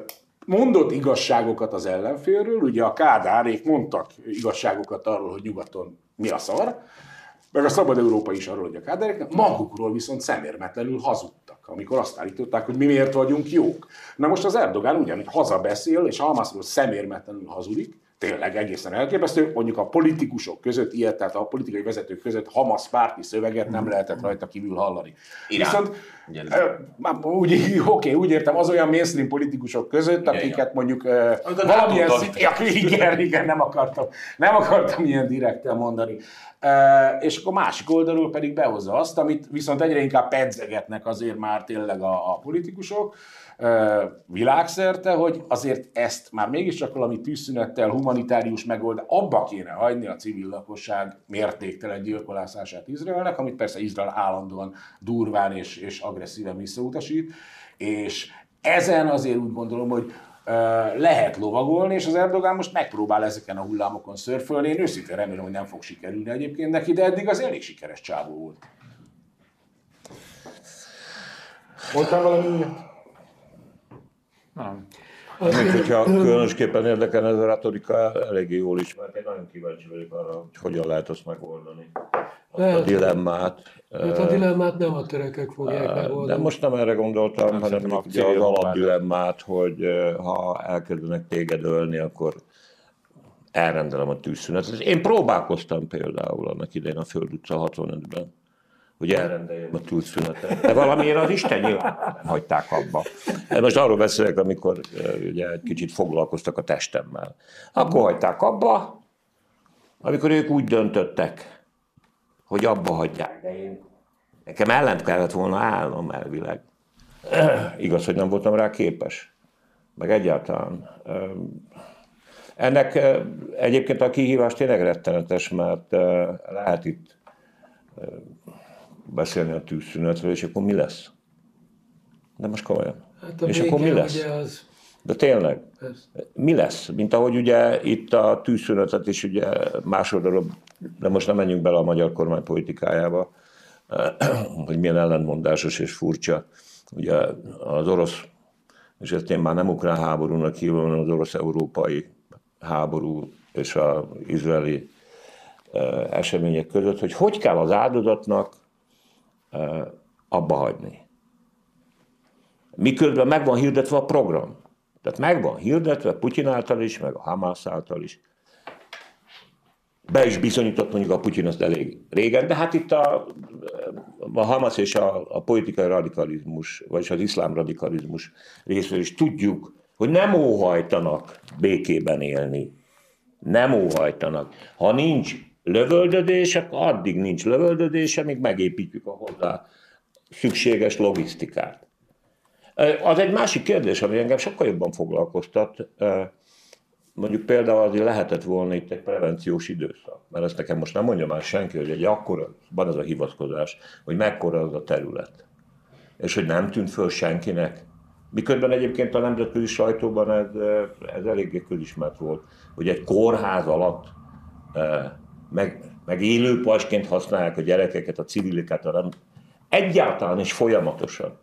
mondott igazságokat az ellenfélről, ugye a Kádárék mondtak igazságokat arról, hogy nyugaton mi a szar, meg a Szabad Európa is arról, hogy a kádereknek, magukról viszont szemérmetlenül hazudtak, amikor azt állították, hogy mi miért vagyunk jók. Na most az Erdogán ugyanígy hazabeszél, és Hamasról szemérmetlenül hazudik, tényleg egészen elképesztő, mondjuk a politikusok között, ilyet, tehát a politikai vezetők között Hamas párti szöveget nem lehetett rajta kívül hallani. Irán. Viszont Ö, úgy, oké, úgy értem, az olyan mainstream politikusok között, Igen, akiket mondjuk ö, valamilyen szint, ja, igen, igen, nem akartam, nem akartam ilyen direkten mondani. Ö, és akkor másik oldalról pedig behozza azt, amit viszont egyre inkább pedzegetnek azért már tényleg a, a politikusok, világszerte, hogy azért ezt már mégiscsak valami tűzszünettel, humanitárius megoldás, abba kéne hagyni a civil lakosság mértéktelen gyilkolását Izraelnek, amit persze Izrael állandóan durván és, és agresszíven visszautasít, és ezen azért úgy gondolom, hogy lehet lovagolni, és az Erdogán most megpróbál ezeken a hullámokon szörfölni. Én őszintén remélem, hogy nem fog sikerülni egyébként neki, de eddig az elég sikeres csávó volt. Mondtam valami? Nem. Még hogyha különösképpen érdekel ez a retorika, eléggé jól ismert. Én nagyon kíváncsi vagyok arra, hogy hogyan lehet azt megoldani. Azt a Lehet. dilemmát. Hát a dilemmát nem a törekek fogják De megoldani. most nem erre gondoltam, hanem szerintem a ugye az alapdilemmát, hogy ha elkezdenek téged ölni, akkor elrendelem a tűzszünetet. Én próbálkoztam például annak idején a Föld utca 65-ben, hogy elrendeljem a tűzszünetet. De valamiért az Isten nyilván nem hagyták abba. De most arról beszélek, amikor ugye egy kicsit foglalkoztak a testemmel. Akkor hagyták abba, amikor ők úgy döntöttek, hogy abba hagyják. De én Nekem ellent kellett volna állnom elvileg. Igaz, hogy nem voltam rá képes. Meg egyáltalán. Ennek egyébként a kihívás tényleg rettenetes, mert lehet itt beszélni a tűzszünetről, és akkor mi lesz? De most komolyan. Hát és akkor mi lesz? Az, De tényleg, ez, mi lesz? Mint ahogy ugye itt a tűzszünetet is ugye másodra, de most nem menjünk bele a magyar kormány politikájába, hogy milyen ellentmondásos és furcsa. Ugye az orosz, és ezt én már nem ukrán háborúnak hívom, hanem az orosz-európai háború és az izraeli eh, események között, hogy hogy kell az áldozatnak abba hagyni. Miközben meg van hirdetve a program. Tehát meg van hirdetve Putyin által is, meg a Hamász által is. Be is bizonyított mondjuk a Putyin azt elég régen, de hát itt a, a Hamas és a, a politikai radikalizmus, vagyis az iszlám radikalizmus részéről is tudjuk, hogy nem óhajtanak békében élni. Nem óhajtanak. Ha nincs lövöldödés, akkor addig nincs lövöldödés, amíg megépítjük a hozzá szükséges logisztikát. Az egy másik kérdés, ami engem sokkal jobban foglalkoztat. Mondjuk például azért lehetett volna itt egy prevenciós időszak, mert ezt nekem most nem mondja már senki, hogy egy akkora, van ez a hivatkozás, hogy mekkora az a terület. És hogy nem tűnt föl senkinek. Miközben egyébként a nemzetközi sajtóban ez, ez eléggé közismert volt, hogy egy kórház alatt meg, meg élő pasként használják a gyerekeket, a civileket, a nem, egyáltalán és folyamatosan.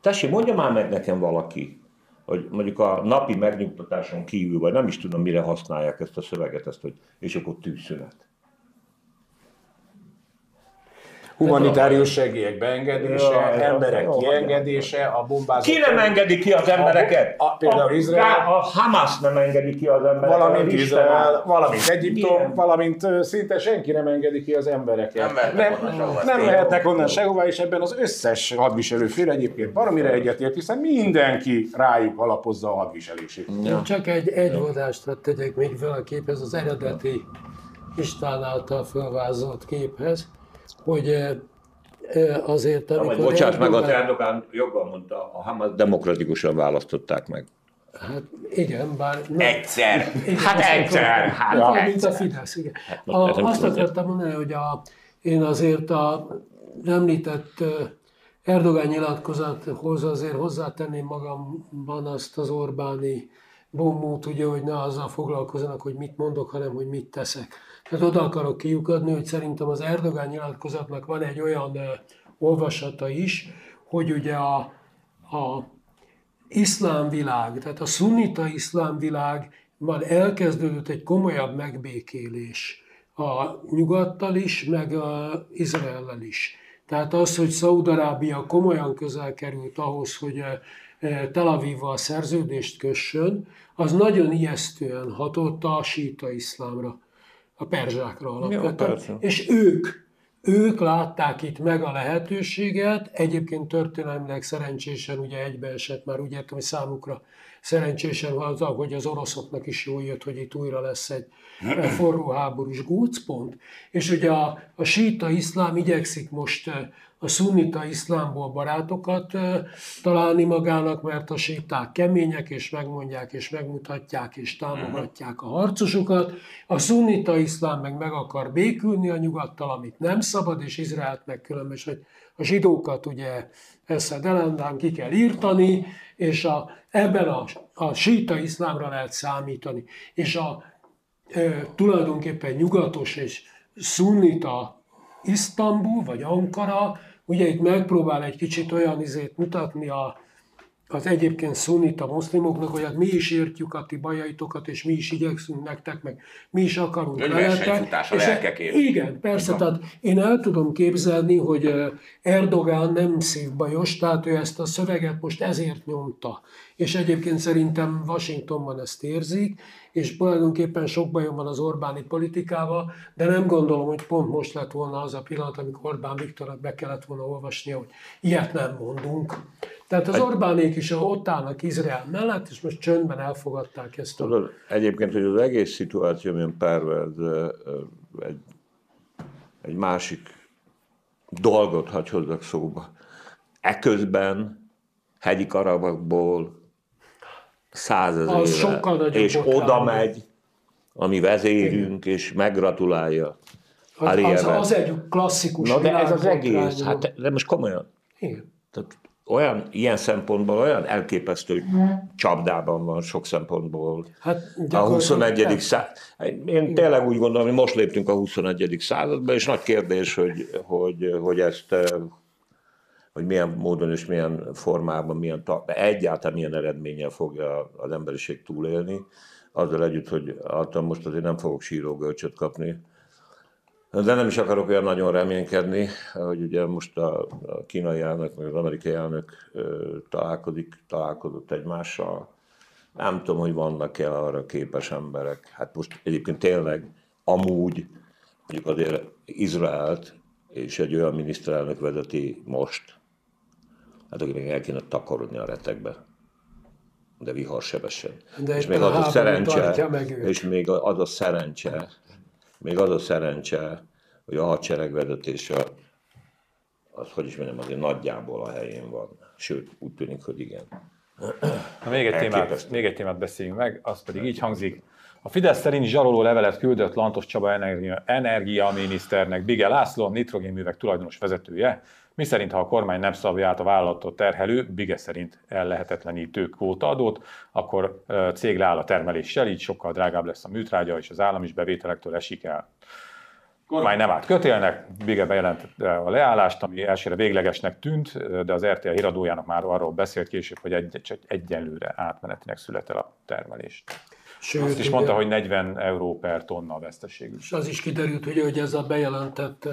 Tessék, mondja már meg nekem valaki, hogy mondjuk a napi megnyugtatáson kívül, vagy nem is tudom, mire használják ezt a szöveget, ezt, hogy és akkor tűzszünet. Humanitárius segélyek beengedése, Ja, emberek jó, kiengedése, a bombázat... Ki nem engedi ki az embereket? A- a- például Izrael. A, a Hamas nem engedi ki az embereket. Valamint Izrael, valamint Egyiptom, Milyen? valamint szinte senki nem engedi ki az embereket. Nem mehetnek onnan nem tény. mehetnek onnan sehova, és ebben az összes hadviselő fél egyébként baromira egyetért, hiszen mindenki rájuk alapozza a hadviselését. Én csak egy, egy vodást hadd tegyek még fel a képhez, az eredeti István által felvázolt képhez, hogy azért, amikor bocsáss meg, az Erdogan- Erdogan jobban mondta, a Hamas demokratikusan választották meg. Hát igen, bár... nem- Egyszer. Igen, Hát egyszer. Hát Ja, mint egyszer. a Fidesz, igen. most A, azt akartam mondani, hogy a, én azért a említett Erdogan nyilatkozathoz azért hozzátenném magamban azt az Orbáni bombót, ugye, hogy ne azzal foglalkozzanak, hogy mit mondok, hanem hogy mit teszek. Tehát oda akarok kiukadni, hogy szerintem az Erdogan nyilatkozatnak van egy olyan olvasata is, hogy ugye a, a iszlám világ, tehát a szunnita iszlám világban elkezdődött egy komolyabb megbékélés a nyugattal is, meg a Izraellel is. Tehát az, hogy Szaúd-Arábia komolyan közel került ahhoz, hogy Tel Avivval szerződést kössön, az nagyon ijesztően hatott a síta iszlámra, a perzsákra alapvetően. És ők, ők látták itt meg a lehetőséget, egyébként történelmileg szerencsésen ugye egybeesett, már úgy értem, hogy számukra szerencsésen az, hogy az oroszoknak is jól jött, hogy itt újra lesz egy forró háborús gócpont. És ugye a, a síta iszlám igyekszik most a szunnita iszlámból barátokat találni magának, mert a síták kemények, és megmondják, és megmutatják, és támogatják a harcosokat. A szunnita iszlám meg meg akar békülni a nyugattal, amit nem szabad, és Izraelt meg különben, és hogy a zsidókat ugye eszed elendán ki kell írtani, és a, ebben a, a síta iszlámra lehet számítani. És a e, tulajdonképpen nyugatos és szunnita Isztambul vagy Ankara, ugye itt megpróbál egy kicsit olyan izét mutatni a, az egyébként szunnita muszlimoknak, hogy hát mi is értjük a ti bajaitokat, és mi is igyekszünk nektek, meg mi is akarunk veletek. És- lelkekért. Igen, persze, tehát én el tudom képzelni, hogy Erdogán nem szívbajos, tehát ő ezt a szöveget most ezért nyomta. És egyébként szerintem Washingtonban ezt érzik, és tulajdonképpen sok bajom van az Orbáni politikával, de nem gondolom, hogy pont most lett volna az a pillanat, amikor Orbán Viktornak be kellett volna olvasnia, hogy ilyet nem mondunk. Tehát az Orbánék is ott állnak Izrael mellett, és most csöndben elfogadták ezt a... Tudod, egyébként, hogy az egész szituáció milyen ö, egy, egy másik dolgot hagy hozzak szóba. Eközben hegyi karabakból nagyobb és oda megy a mi vezérünk, és megratulálja. Az, az, az egy klasszikus Na de ez az egész, hát de most komolyan. Igen. Tehát olyan, ilyen szempontból olyan elképesztő csapdában van sok szempontból. Hát a gyakorlatilag 21. persze. század. Én tényleg úgy gondolom, hogy most léptünk a 21. századba, és nagy kérdés, hogy, hogy, hogy ezt eh, hogy milyen módon és milyen formában, milyen ta- egyáltalán milyen eredménnyel fogja az emberiség túlélni, azzal együtt, hogy által most azért nem fogok sírógölcsöt kapni, de nem is akarok olyan nagyon reménykedni, hogy ugye most a, a kínai elnök, meg az amerikai elnök találkozik, találkozott egymással. Nem tudom, hogy vannak-e arra képes emberek. Hát most egyébként tényleg amúgy mondjuk azért Izraelt és egy olyan miniszterelnök vezeti most, hát akinek el kéne takarodni a retekbe, de viharsebesen. De és még a az a háború szerencse, és még az a szerencse, még az a szerencse, hogy a hadsereg vezetése az, hogy is mondjam, azért nagyjából a helyén van. Sőt, úgy tűnik, hogy igen. Na, még, egy témát, még egy témát beszéljünk meg, az pedig így hangzik. A Fidesz szerint zsaroló levelet küldött Lantos Csaba energia, energiaminiszternek Bige László, a nitrogénművek tulajdonos vezetője, miszerint ha a kormány nem szabja át a vállalatot terhelő, Bige szerint ellehetetlenítő kvótaadót, akkor cég leáll a termeléssel, így sokkal drágább lesz a műtrágya, és az állam is bevételektől esik el. Kormány nem állt kötélnek, Bige bejelentette a leállást, ami elsőre véglegesnek tűnt, de az RTL híradójának már arról beszélt később, hogy egy, csak egyenlőre átmenetinek szület el a termelés. Sőt, Azt is mondta, hogy 40 euró per tonna a veszteségű. És az is kiderült, ugye, hogy ez a bejelentett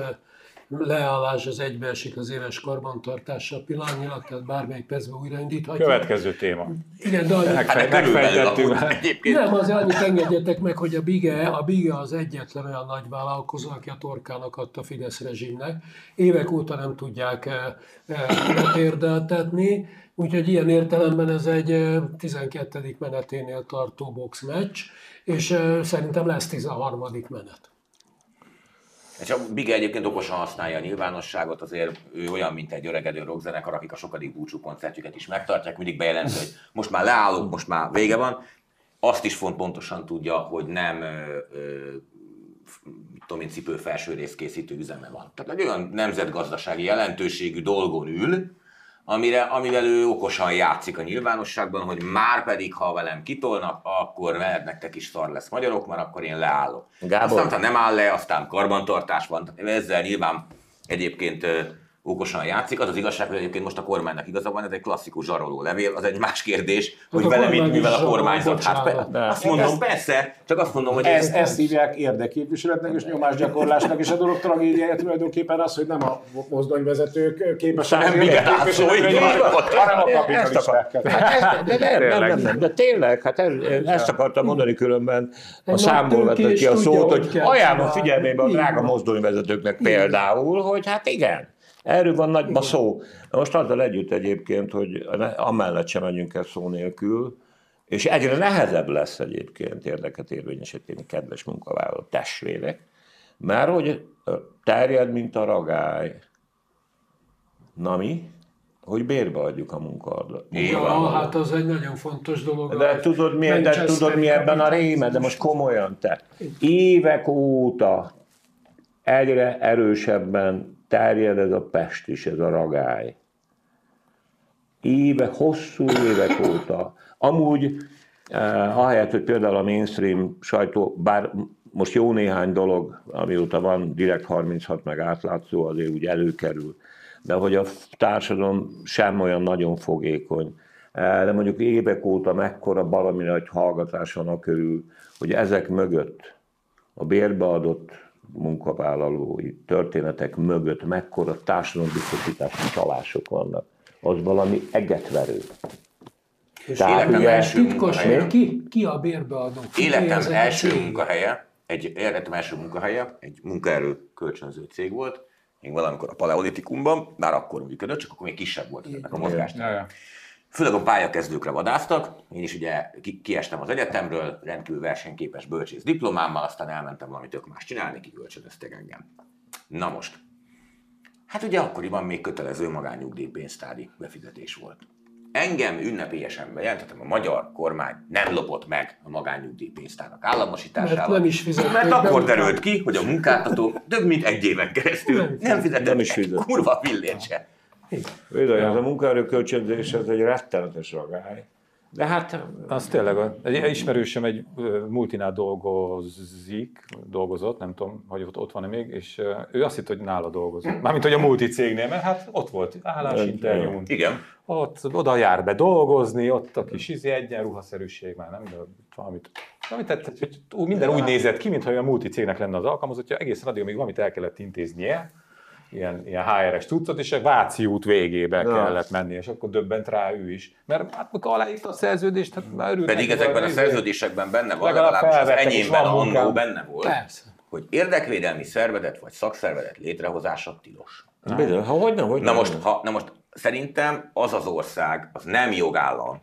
leállás az egybeesik az éves karbantartással pillanatnyilag, tehát bármelyik percben újraindíthatja. Következő téma. Igen, de annyi- Hát megfejtettük már. nem, azért annyit engedjetek meg, hogy a Bige, a Bige az egyetlen olyan nagy vállalkozó, aki a torkának adta a Fidesz rezsimnek. Évek óta nem tudják eh, eh, letérdeltetni, úgyhogy ilyen értelemben ez egy eh, 12. meneténél tartó boxmeccs, és eh, szerintem lesz 13. menet. És a Bige egyébként okosan használja a nyilvánosságot, azért ő olyan, mint egy öregedő rockzenekar, akik a sokadik búcsú koncertjüket is megtartják, mindig bejelenti, hogy most már leállok, most már vége van. Azt is font pontosan tudja, hogy nem ö, ö, tudom én, cipő felső rész készítő üzeme van. Tehát egy olyan nemzetgazdasági jelentőségű dolgon ül, amire, amivel ő okosan játszik a nyilvánosságban, hogy már pedig, ha velem kitolnak, akkor veled nektek is szar lesz magyarok, mert akkor én leállok. Gábor. Aztán ha nem áll le, aztán karbantartás van. Ezzel nyilván egyébként okosan játszik. Az az igazság, hogy egyébként most a kormánynak igaza van, ez egy klasszikus zsaroló levél, az egy más kérdés, hogy a vele mit művel a kormányzat. Hát pe- azt mondom, persze, csak azt mondom, hogy Ez, ezt hívják érdekképviseletnek és nyomásgyakorlásnak, és a dolog tragédiája tulajdonképpen az, hogy nem a mozdonyvezetők képesek Nem, igen, érdekképviseletre, hát szó, hanem a kapitalistákkal. Hát ez, de nem, nem, Tényleg. nem, nem, de tényleg, hát ez, ezt akartam mondani különben, a számból vetett ki a szót, hogy hogy ajánlom figyelmébe a drága mozdonyvezetőknek például, hogy hát igen, erről van nagyba szó. Na most azzal együtt egyébként, hogy amellett sem menjünk el szó nélkül, és egyre nehezebb lesz egyébként érdeket érvényesíteni, kedves munkavállaló testvérek, mert hogy terjed, mint a ragály. Na mi? Hogy bérbe adjuk a munkaadót. Ja, hát az egy nagyon fontos dolog. De tudod mi, de tudod mi ebben a réme, de most komolyan te. Évek óta egyre erősebben terjed ez a pest is, ez a ragály. Évek, hosszú évek óta. Amúgy, eh, ahelyett, hogy például a mainstream sajtó, bár most jó néhány dolog, amióta van direkt 36 meg átlátszó, azért úgy előkerül, de hogy a társadalom sem olyan nagyon fogékony. Eh, De mondjuk évek óta mekkora valami nagy hallgatás van a körül, hogy ezek mögött, a bérbeadott munkavállalói történetek mögött mekkora társadalombiztosítási csalások vannak. Az valami egetverő. Tehát életem ugye- első Titkos, munkahelye. ki, ki a bérbeadó? Ki Életem első cégek? munkahelye, egy életem első munkahelye, egy munkaerő kölcsönző cég volt, még valamikor a paleolitikumban, már akkor működött, csak akkor még kisebb volt ennek a mozgást. Főleg a pályakezdőkre vadáztak, én is ugye ki- kiestem az egyetemről, rendkívül versenyképes bölcsész diplomámmal, aztán elmentem valami tök más csinálni, kibölcsödöztek engem. Na most, hát ugye akkoriban még kötelező magánnyugdíjpénztári befizetés volt. Engem ünnepélyesen bejelentettem, a magyar kormány nem lopott meg a magánnyugdíjpénztárnak államosításával. Mert nem is fizették Mert akkor derült ki, hogy a munkáltató több mint egy éven keresztül Nem nem fizetett Nem is egy fizet. kurva fillért se. Bizony, ez a munkaerőkölcsönzés, ez egy rettenetes ragály. De hát Az tényleg, egy ismerősöm egy multinál dolgozik, dolgozott, nem tudom, hogy ott, ott van-e még, és ő azt hitt, hogy nála dolgozik. Mármint, hogy a multi cégnél, mert hát ott volt állásinterjún. Igen. Ott oda jár be dolgozni, ott a kis izé egyenruhaszerűség, már nem, de valamit. Valamit tehát, hogy minden úgy nézett ki, mintha olyan multi cégnek lenne az alkalmazottja, egészen addig, amíg valamit el kellett intéznie, ilyen, ilyen HR-es cuccot, és a Váci út végébe Ja. kellett menni, és akkor döbbent rá ő is. Mert hát mikor aláírta a szerződést, hát már örült. Pedig ezekben a szerződésekben benne van, Legalább legalábbis az enyémben annó benne volt, Persze. hogy érdekvédelmi szervezet vagy szakszervezet létrehozása tilos. bizony, ha hogy nem, hogy Na nem. most, ha, na most szerintem az az ország, az nem jogállam,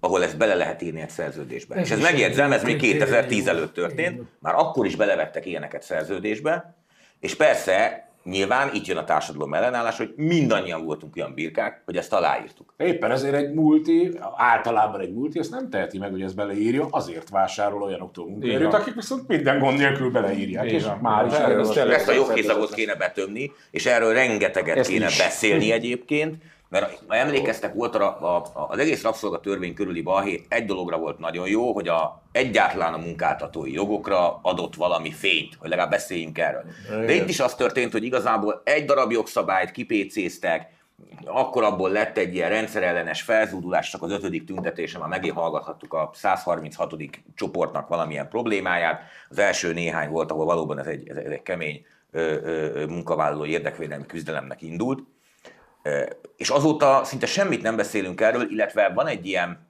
ahol ezt bele lehet írni egy szerződésbe. Ez És ez megjegyzem, ez még kritérium. 2010 előtt történt, már akkor is belevettek ilyeneket szerződésbe, és persze nyilván itt jön a társadalom ellenállás, hogy mindannyian voltunk olyan birkák, hogy ezt aláírtuk. Éppen ezért egy multi, általában egy multi, ezt nem teheti meg, hogy ezt beleírja, azért vásárol olyanoktól munkaerőt, akik viszont minden gond nélkül beleírják, Így és már is Ez erről Ezt a joghézagot kéne betömni, és erről rengeteget Ezt kéne is. beszélni egyébként, mert ha emlékeztek, volt a, a, az egész rabszolgatörvény körüli balhé egy dologra volt nagyon jó, hogy a, egyáltalán a munkáltatói jogokra adott valami fényt, hogy legalább beszéljünk erről. De itt is az történt, hogy igazából egy darab jogszabályt kipécéztek, akkor abból lett egy ilyen rendszerellenes felzúdulás, csak az ötödik tüntetésen már megint hallgathattuk a 136. csoportnak valamilyen problémáját. Az első néhány volt, ahol valóban ez egy, ez egy kemény munkavállaló érdekvédelmi küzdelemnek indult, és azóta szinte semmit nem beszélünk erről, illetve van egy ilyen,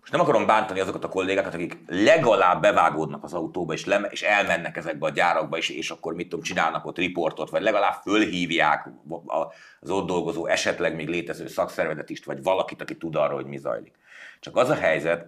most nem akarom bántani azokat a kollégákat, akik legalább bevágódnak az autóba, és, lem- és elmennek ezekbe a gyárakba, és, és akkor mit tudom, csinálnak ott riportot, vagy legalább fölhívják az ott dolgozó, esetleg még létező szakszervezetist, vagy valakit, aki tud arról, hogy mi zajlik. Csak az a helyzet,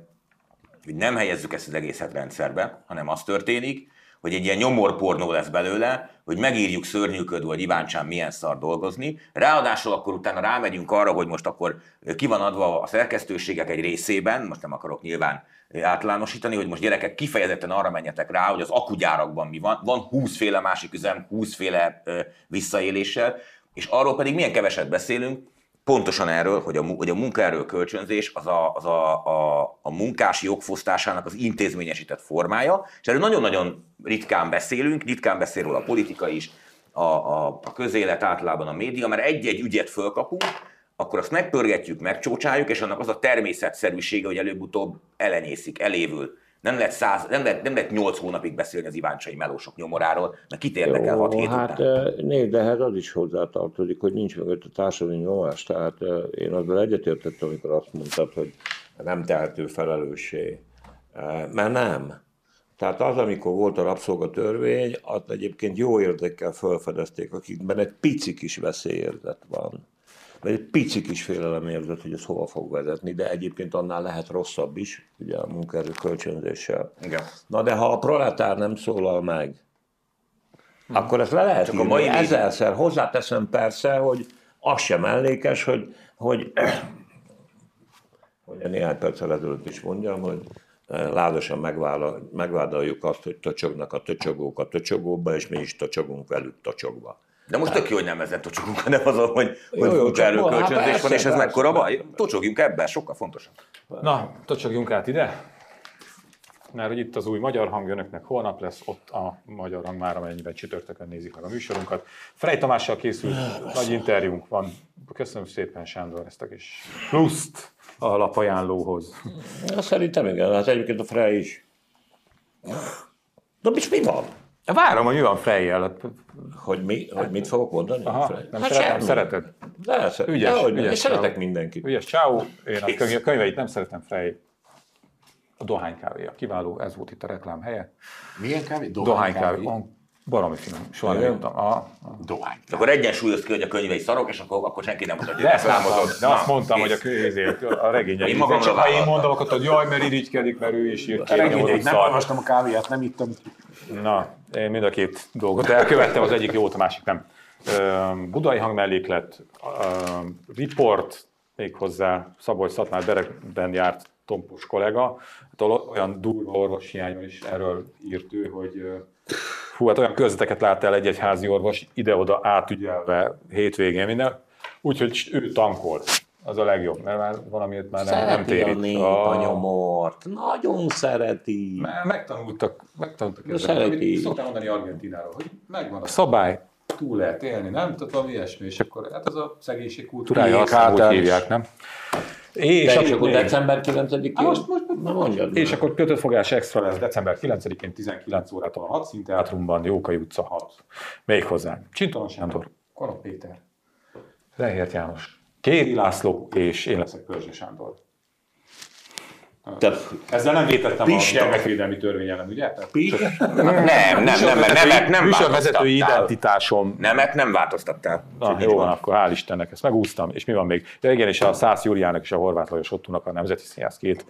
hogy nem helyezzük ezt az egészet rendszerbe, hanem az történik, hogy egy ilyen nyomorpornó lesz belőle, hogy megírjuk szörnyűködve, hogy Iváncsán milyen szar dolgozni. Ráadásul akkor utána rámegyünk arra, hogy most akkor ki van adva a szerkesztőségek egy részében, most nem akarok nyilván átlánosítani, hogy most gyerekek kifejezetten arra menjetek rá, hogy az akugyárakban mi van. Van 20 féle másik üzem, 20 féle visszaéléssel, és arról pedig milyen keveset beszélünk, pontosan erről, hogy a, hogy a munkaerő kölcsönzés az, a, az a, a, a munkás jogfosztásának az intézményesített formája, és erről nagyon-nagyon ritkán beszélünk, ritkán beszél róla a politika is, a, a, a közélet általában a média, mert egy-egy ügyet fölkapunk, akkor azt megpörgetjük, megcsócsáljuk, és annak az a természetszerűsége, hogy előbb-utóbb elenyészik, elévül. Nem lehet, száz, nem, lehet, nem lehet 8 hónapig beszélni az iváncsai melósok nyomoráról, mert kit érdekel 6 hét hát után. eh, nézd, de hát az is hozzátartozik, hogy nincs mögött a társadalmi nyomás. Tehát eh, én azzal egyetértettem, amikor azt mondtad, hogy nem tehető felelőssé. Eh, Mert nem. Tehát az, amikor volt a rabszolgatörvény, az egyébként jó érdekkel felfedezték, akikben egy pici kis veszélyérzet van. Vagy egy pici kis félelemérzet, hogy ez hova fog vezetni, de egyébként annál lehet rosszabb is, ugye a munkaerő kölcsönzéssel. Igen. Na de ha a proletár nem szólal meg, akkor ezt le lehet Csak a írni. mai média- Ezerszer hozzáteszem persze, hogy az sem mellékes, hogy, hogy, hogy néhány perccel ezelőtt is mondjam, hogy eh, lázasan megvádoljuk azt, hogy tocsognak a tocsogók a tocsogóba, és mi is tocsogunk velük tocsogva. De most tök jó, hogy nem ezen tocsogunk, hanem azon, hogy, Jó, hogy jó, munkaerő csak- hát kölcsönzés van, persze, és ez persze, mekkora baj. persze. Tocsogjunk ebben, sokkal fontosabb. Na, tocsogjunk át ide. Mert hogy itt az új magyar hang önöknek holnap lesz, ott a magyar hang már amennyiben csütörtökön nézik meg a műsorunkat. Frey Tamással készült nagy interjúnk van. Köszönöm szépen Sándor ezt a kis pluszt a lapajánlóhoz. Szerintem igen, hát egyébként a Frey is. De mi van? Várom, hogy mi van Frey-jel. Hogy, mi, hogy mit fogok mondani? Aha, Frey? nem Hát szeretem, szereted. De, szer- Ügyes, nem. ügyes Én szeretek csávó. mindenkit. Ügyes Ciao. Én a könyv- a könyveit nem szeretem Frey. A dohánykávéja. Kiváló, ez volt itt a reklám helye. Milyen kávé? Dohánykávé. Van Baromi finom. Soha nem jutottam. A, Dohány. Akkor egyensúlyoz ki, hogy a könyvei szarok, és akkor, akkor senki nem mondhatja, De mondtam, de Na, azt mondtam, kész. hogy a könyvézért, a regények. Én magamra Csak ha én mondom, akkor hogy jaj, mert irigykedik, mert ő is írt A két nyomorult nem olvastam a kávéját, nem ittam. Na, én mind a két dolgot elkövettem, az egyik jót, a másik nem. Budai hangmelléklet, report, méghozzá Szabolcs Szatmár Berekben járt Tompos kollega, hát ol- olyan durva orvoshiányban is erről írt ő, hogy hú, hát olyan közveteket lát el egy-egy házi orvos ide-oda átügyelve hétvégén minden, úgyhogy ő tankol. Az a legjobb, mert már valamiért már nem, nem Szereti a térít. Ah. a nyomort. Nagyon szereti. Már megtanultak, megtanultak szereti. Amit Szoktam mondani Argentináról, hogy megvan a szabály, túl lehet élni, nem? Tehát valami ilyesmi, és akkor hát ez a szegénység kultúrája, azt úgy hívják, nem? És, De és akkor, december 9-én? Á, most, most, most, mondjad és akkor kötött fogás extra lesz december 9-én 19 órától a Hat Színteátrumban, Jókai utca 6. Még hozzá. Csintalan Sándor, Korop Péter, Lehért János, Kéri László, és én leszek Pörzső Sándor. Tehát Ezzel nem vétettem Pista. a gyermekvédelmi törvény ellen, ugye? Pi- Nem, nem, nem, mert nemet nem műsorvezetői változtattál. identitásom Nemet nem változtattál. Na, jó van, akkor hál' Istennek, ezt megúsztam. És mi van még? Ja igen, és a Szász Júliának és a Horváth Lajos Ottunak a Nemzeti Színház két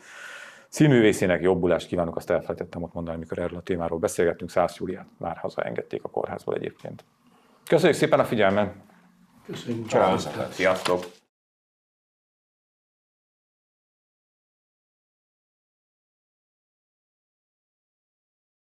színművészének jobbulást kívánok, azt elfelejtettem ott mondani, amikor erről a témáról beszélgettünk. Szász Júliát már hazaengedték a kórházból egyébként. Köszönjük szépen a figyelmet! Köszönjük. Sziasztok!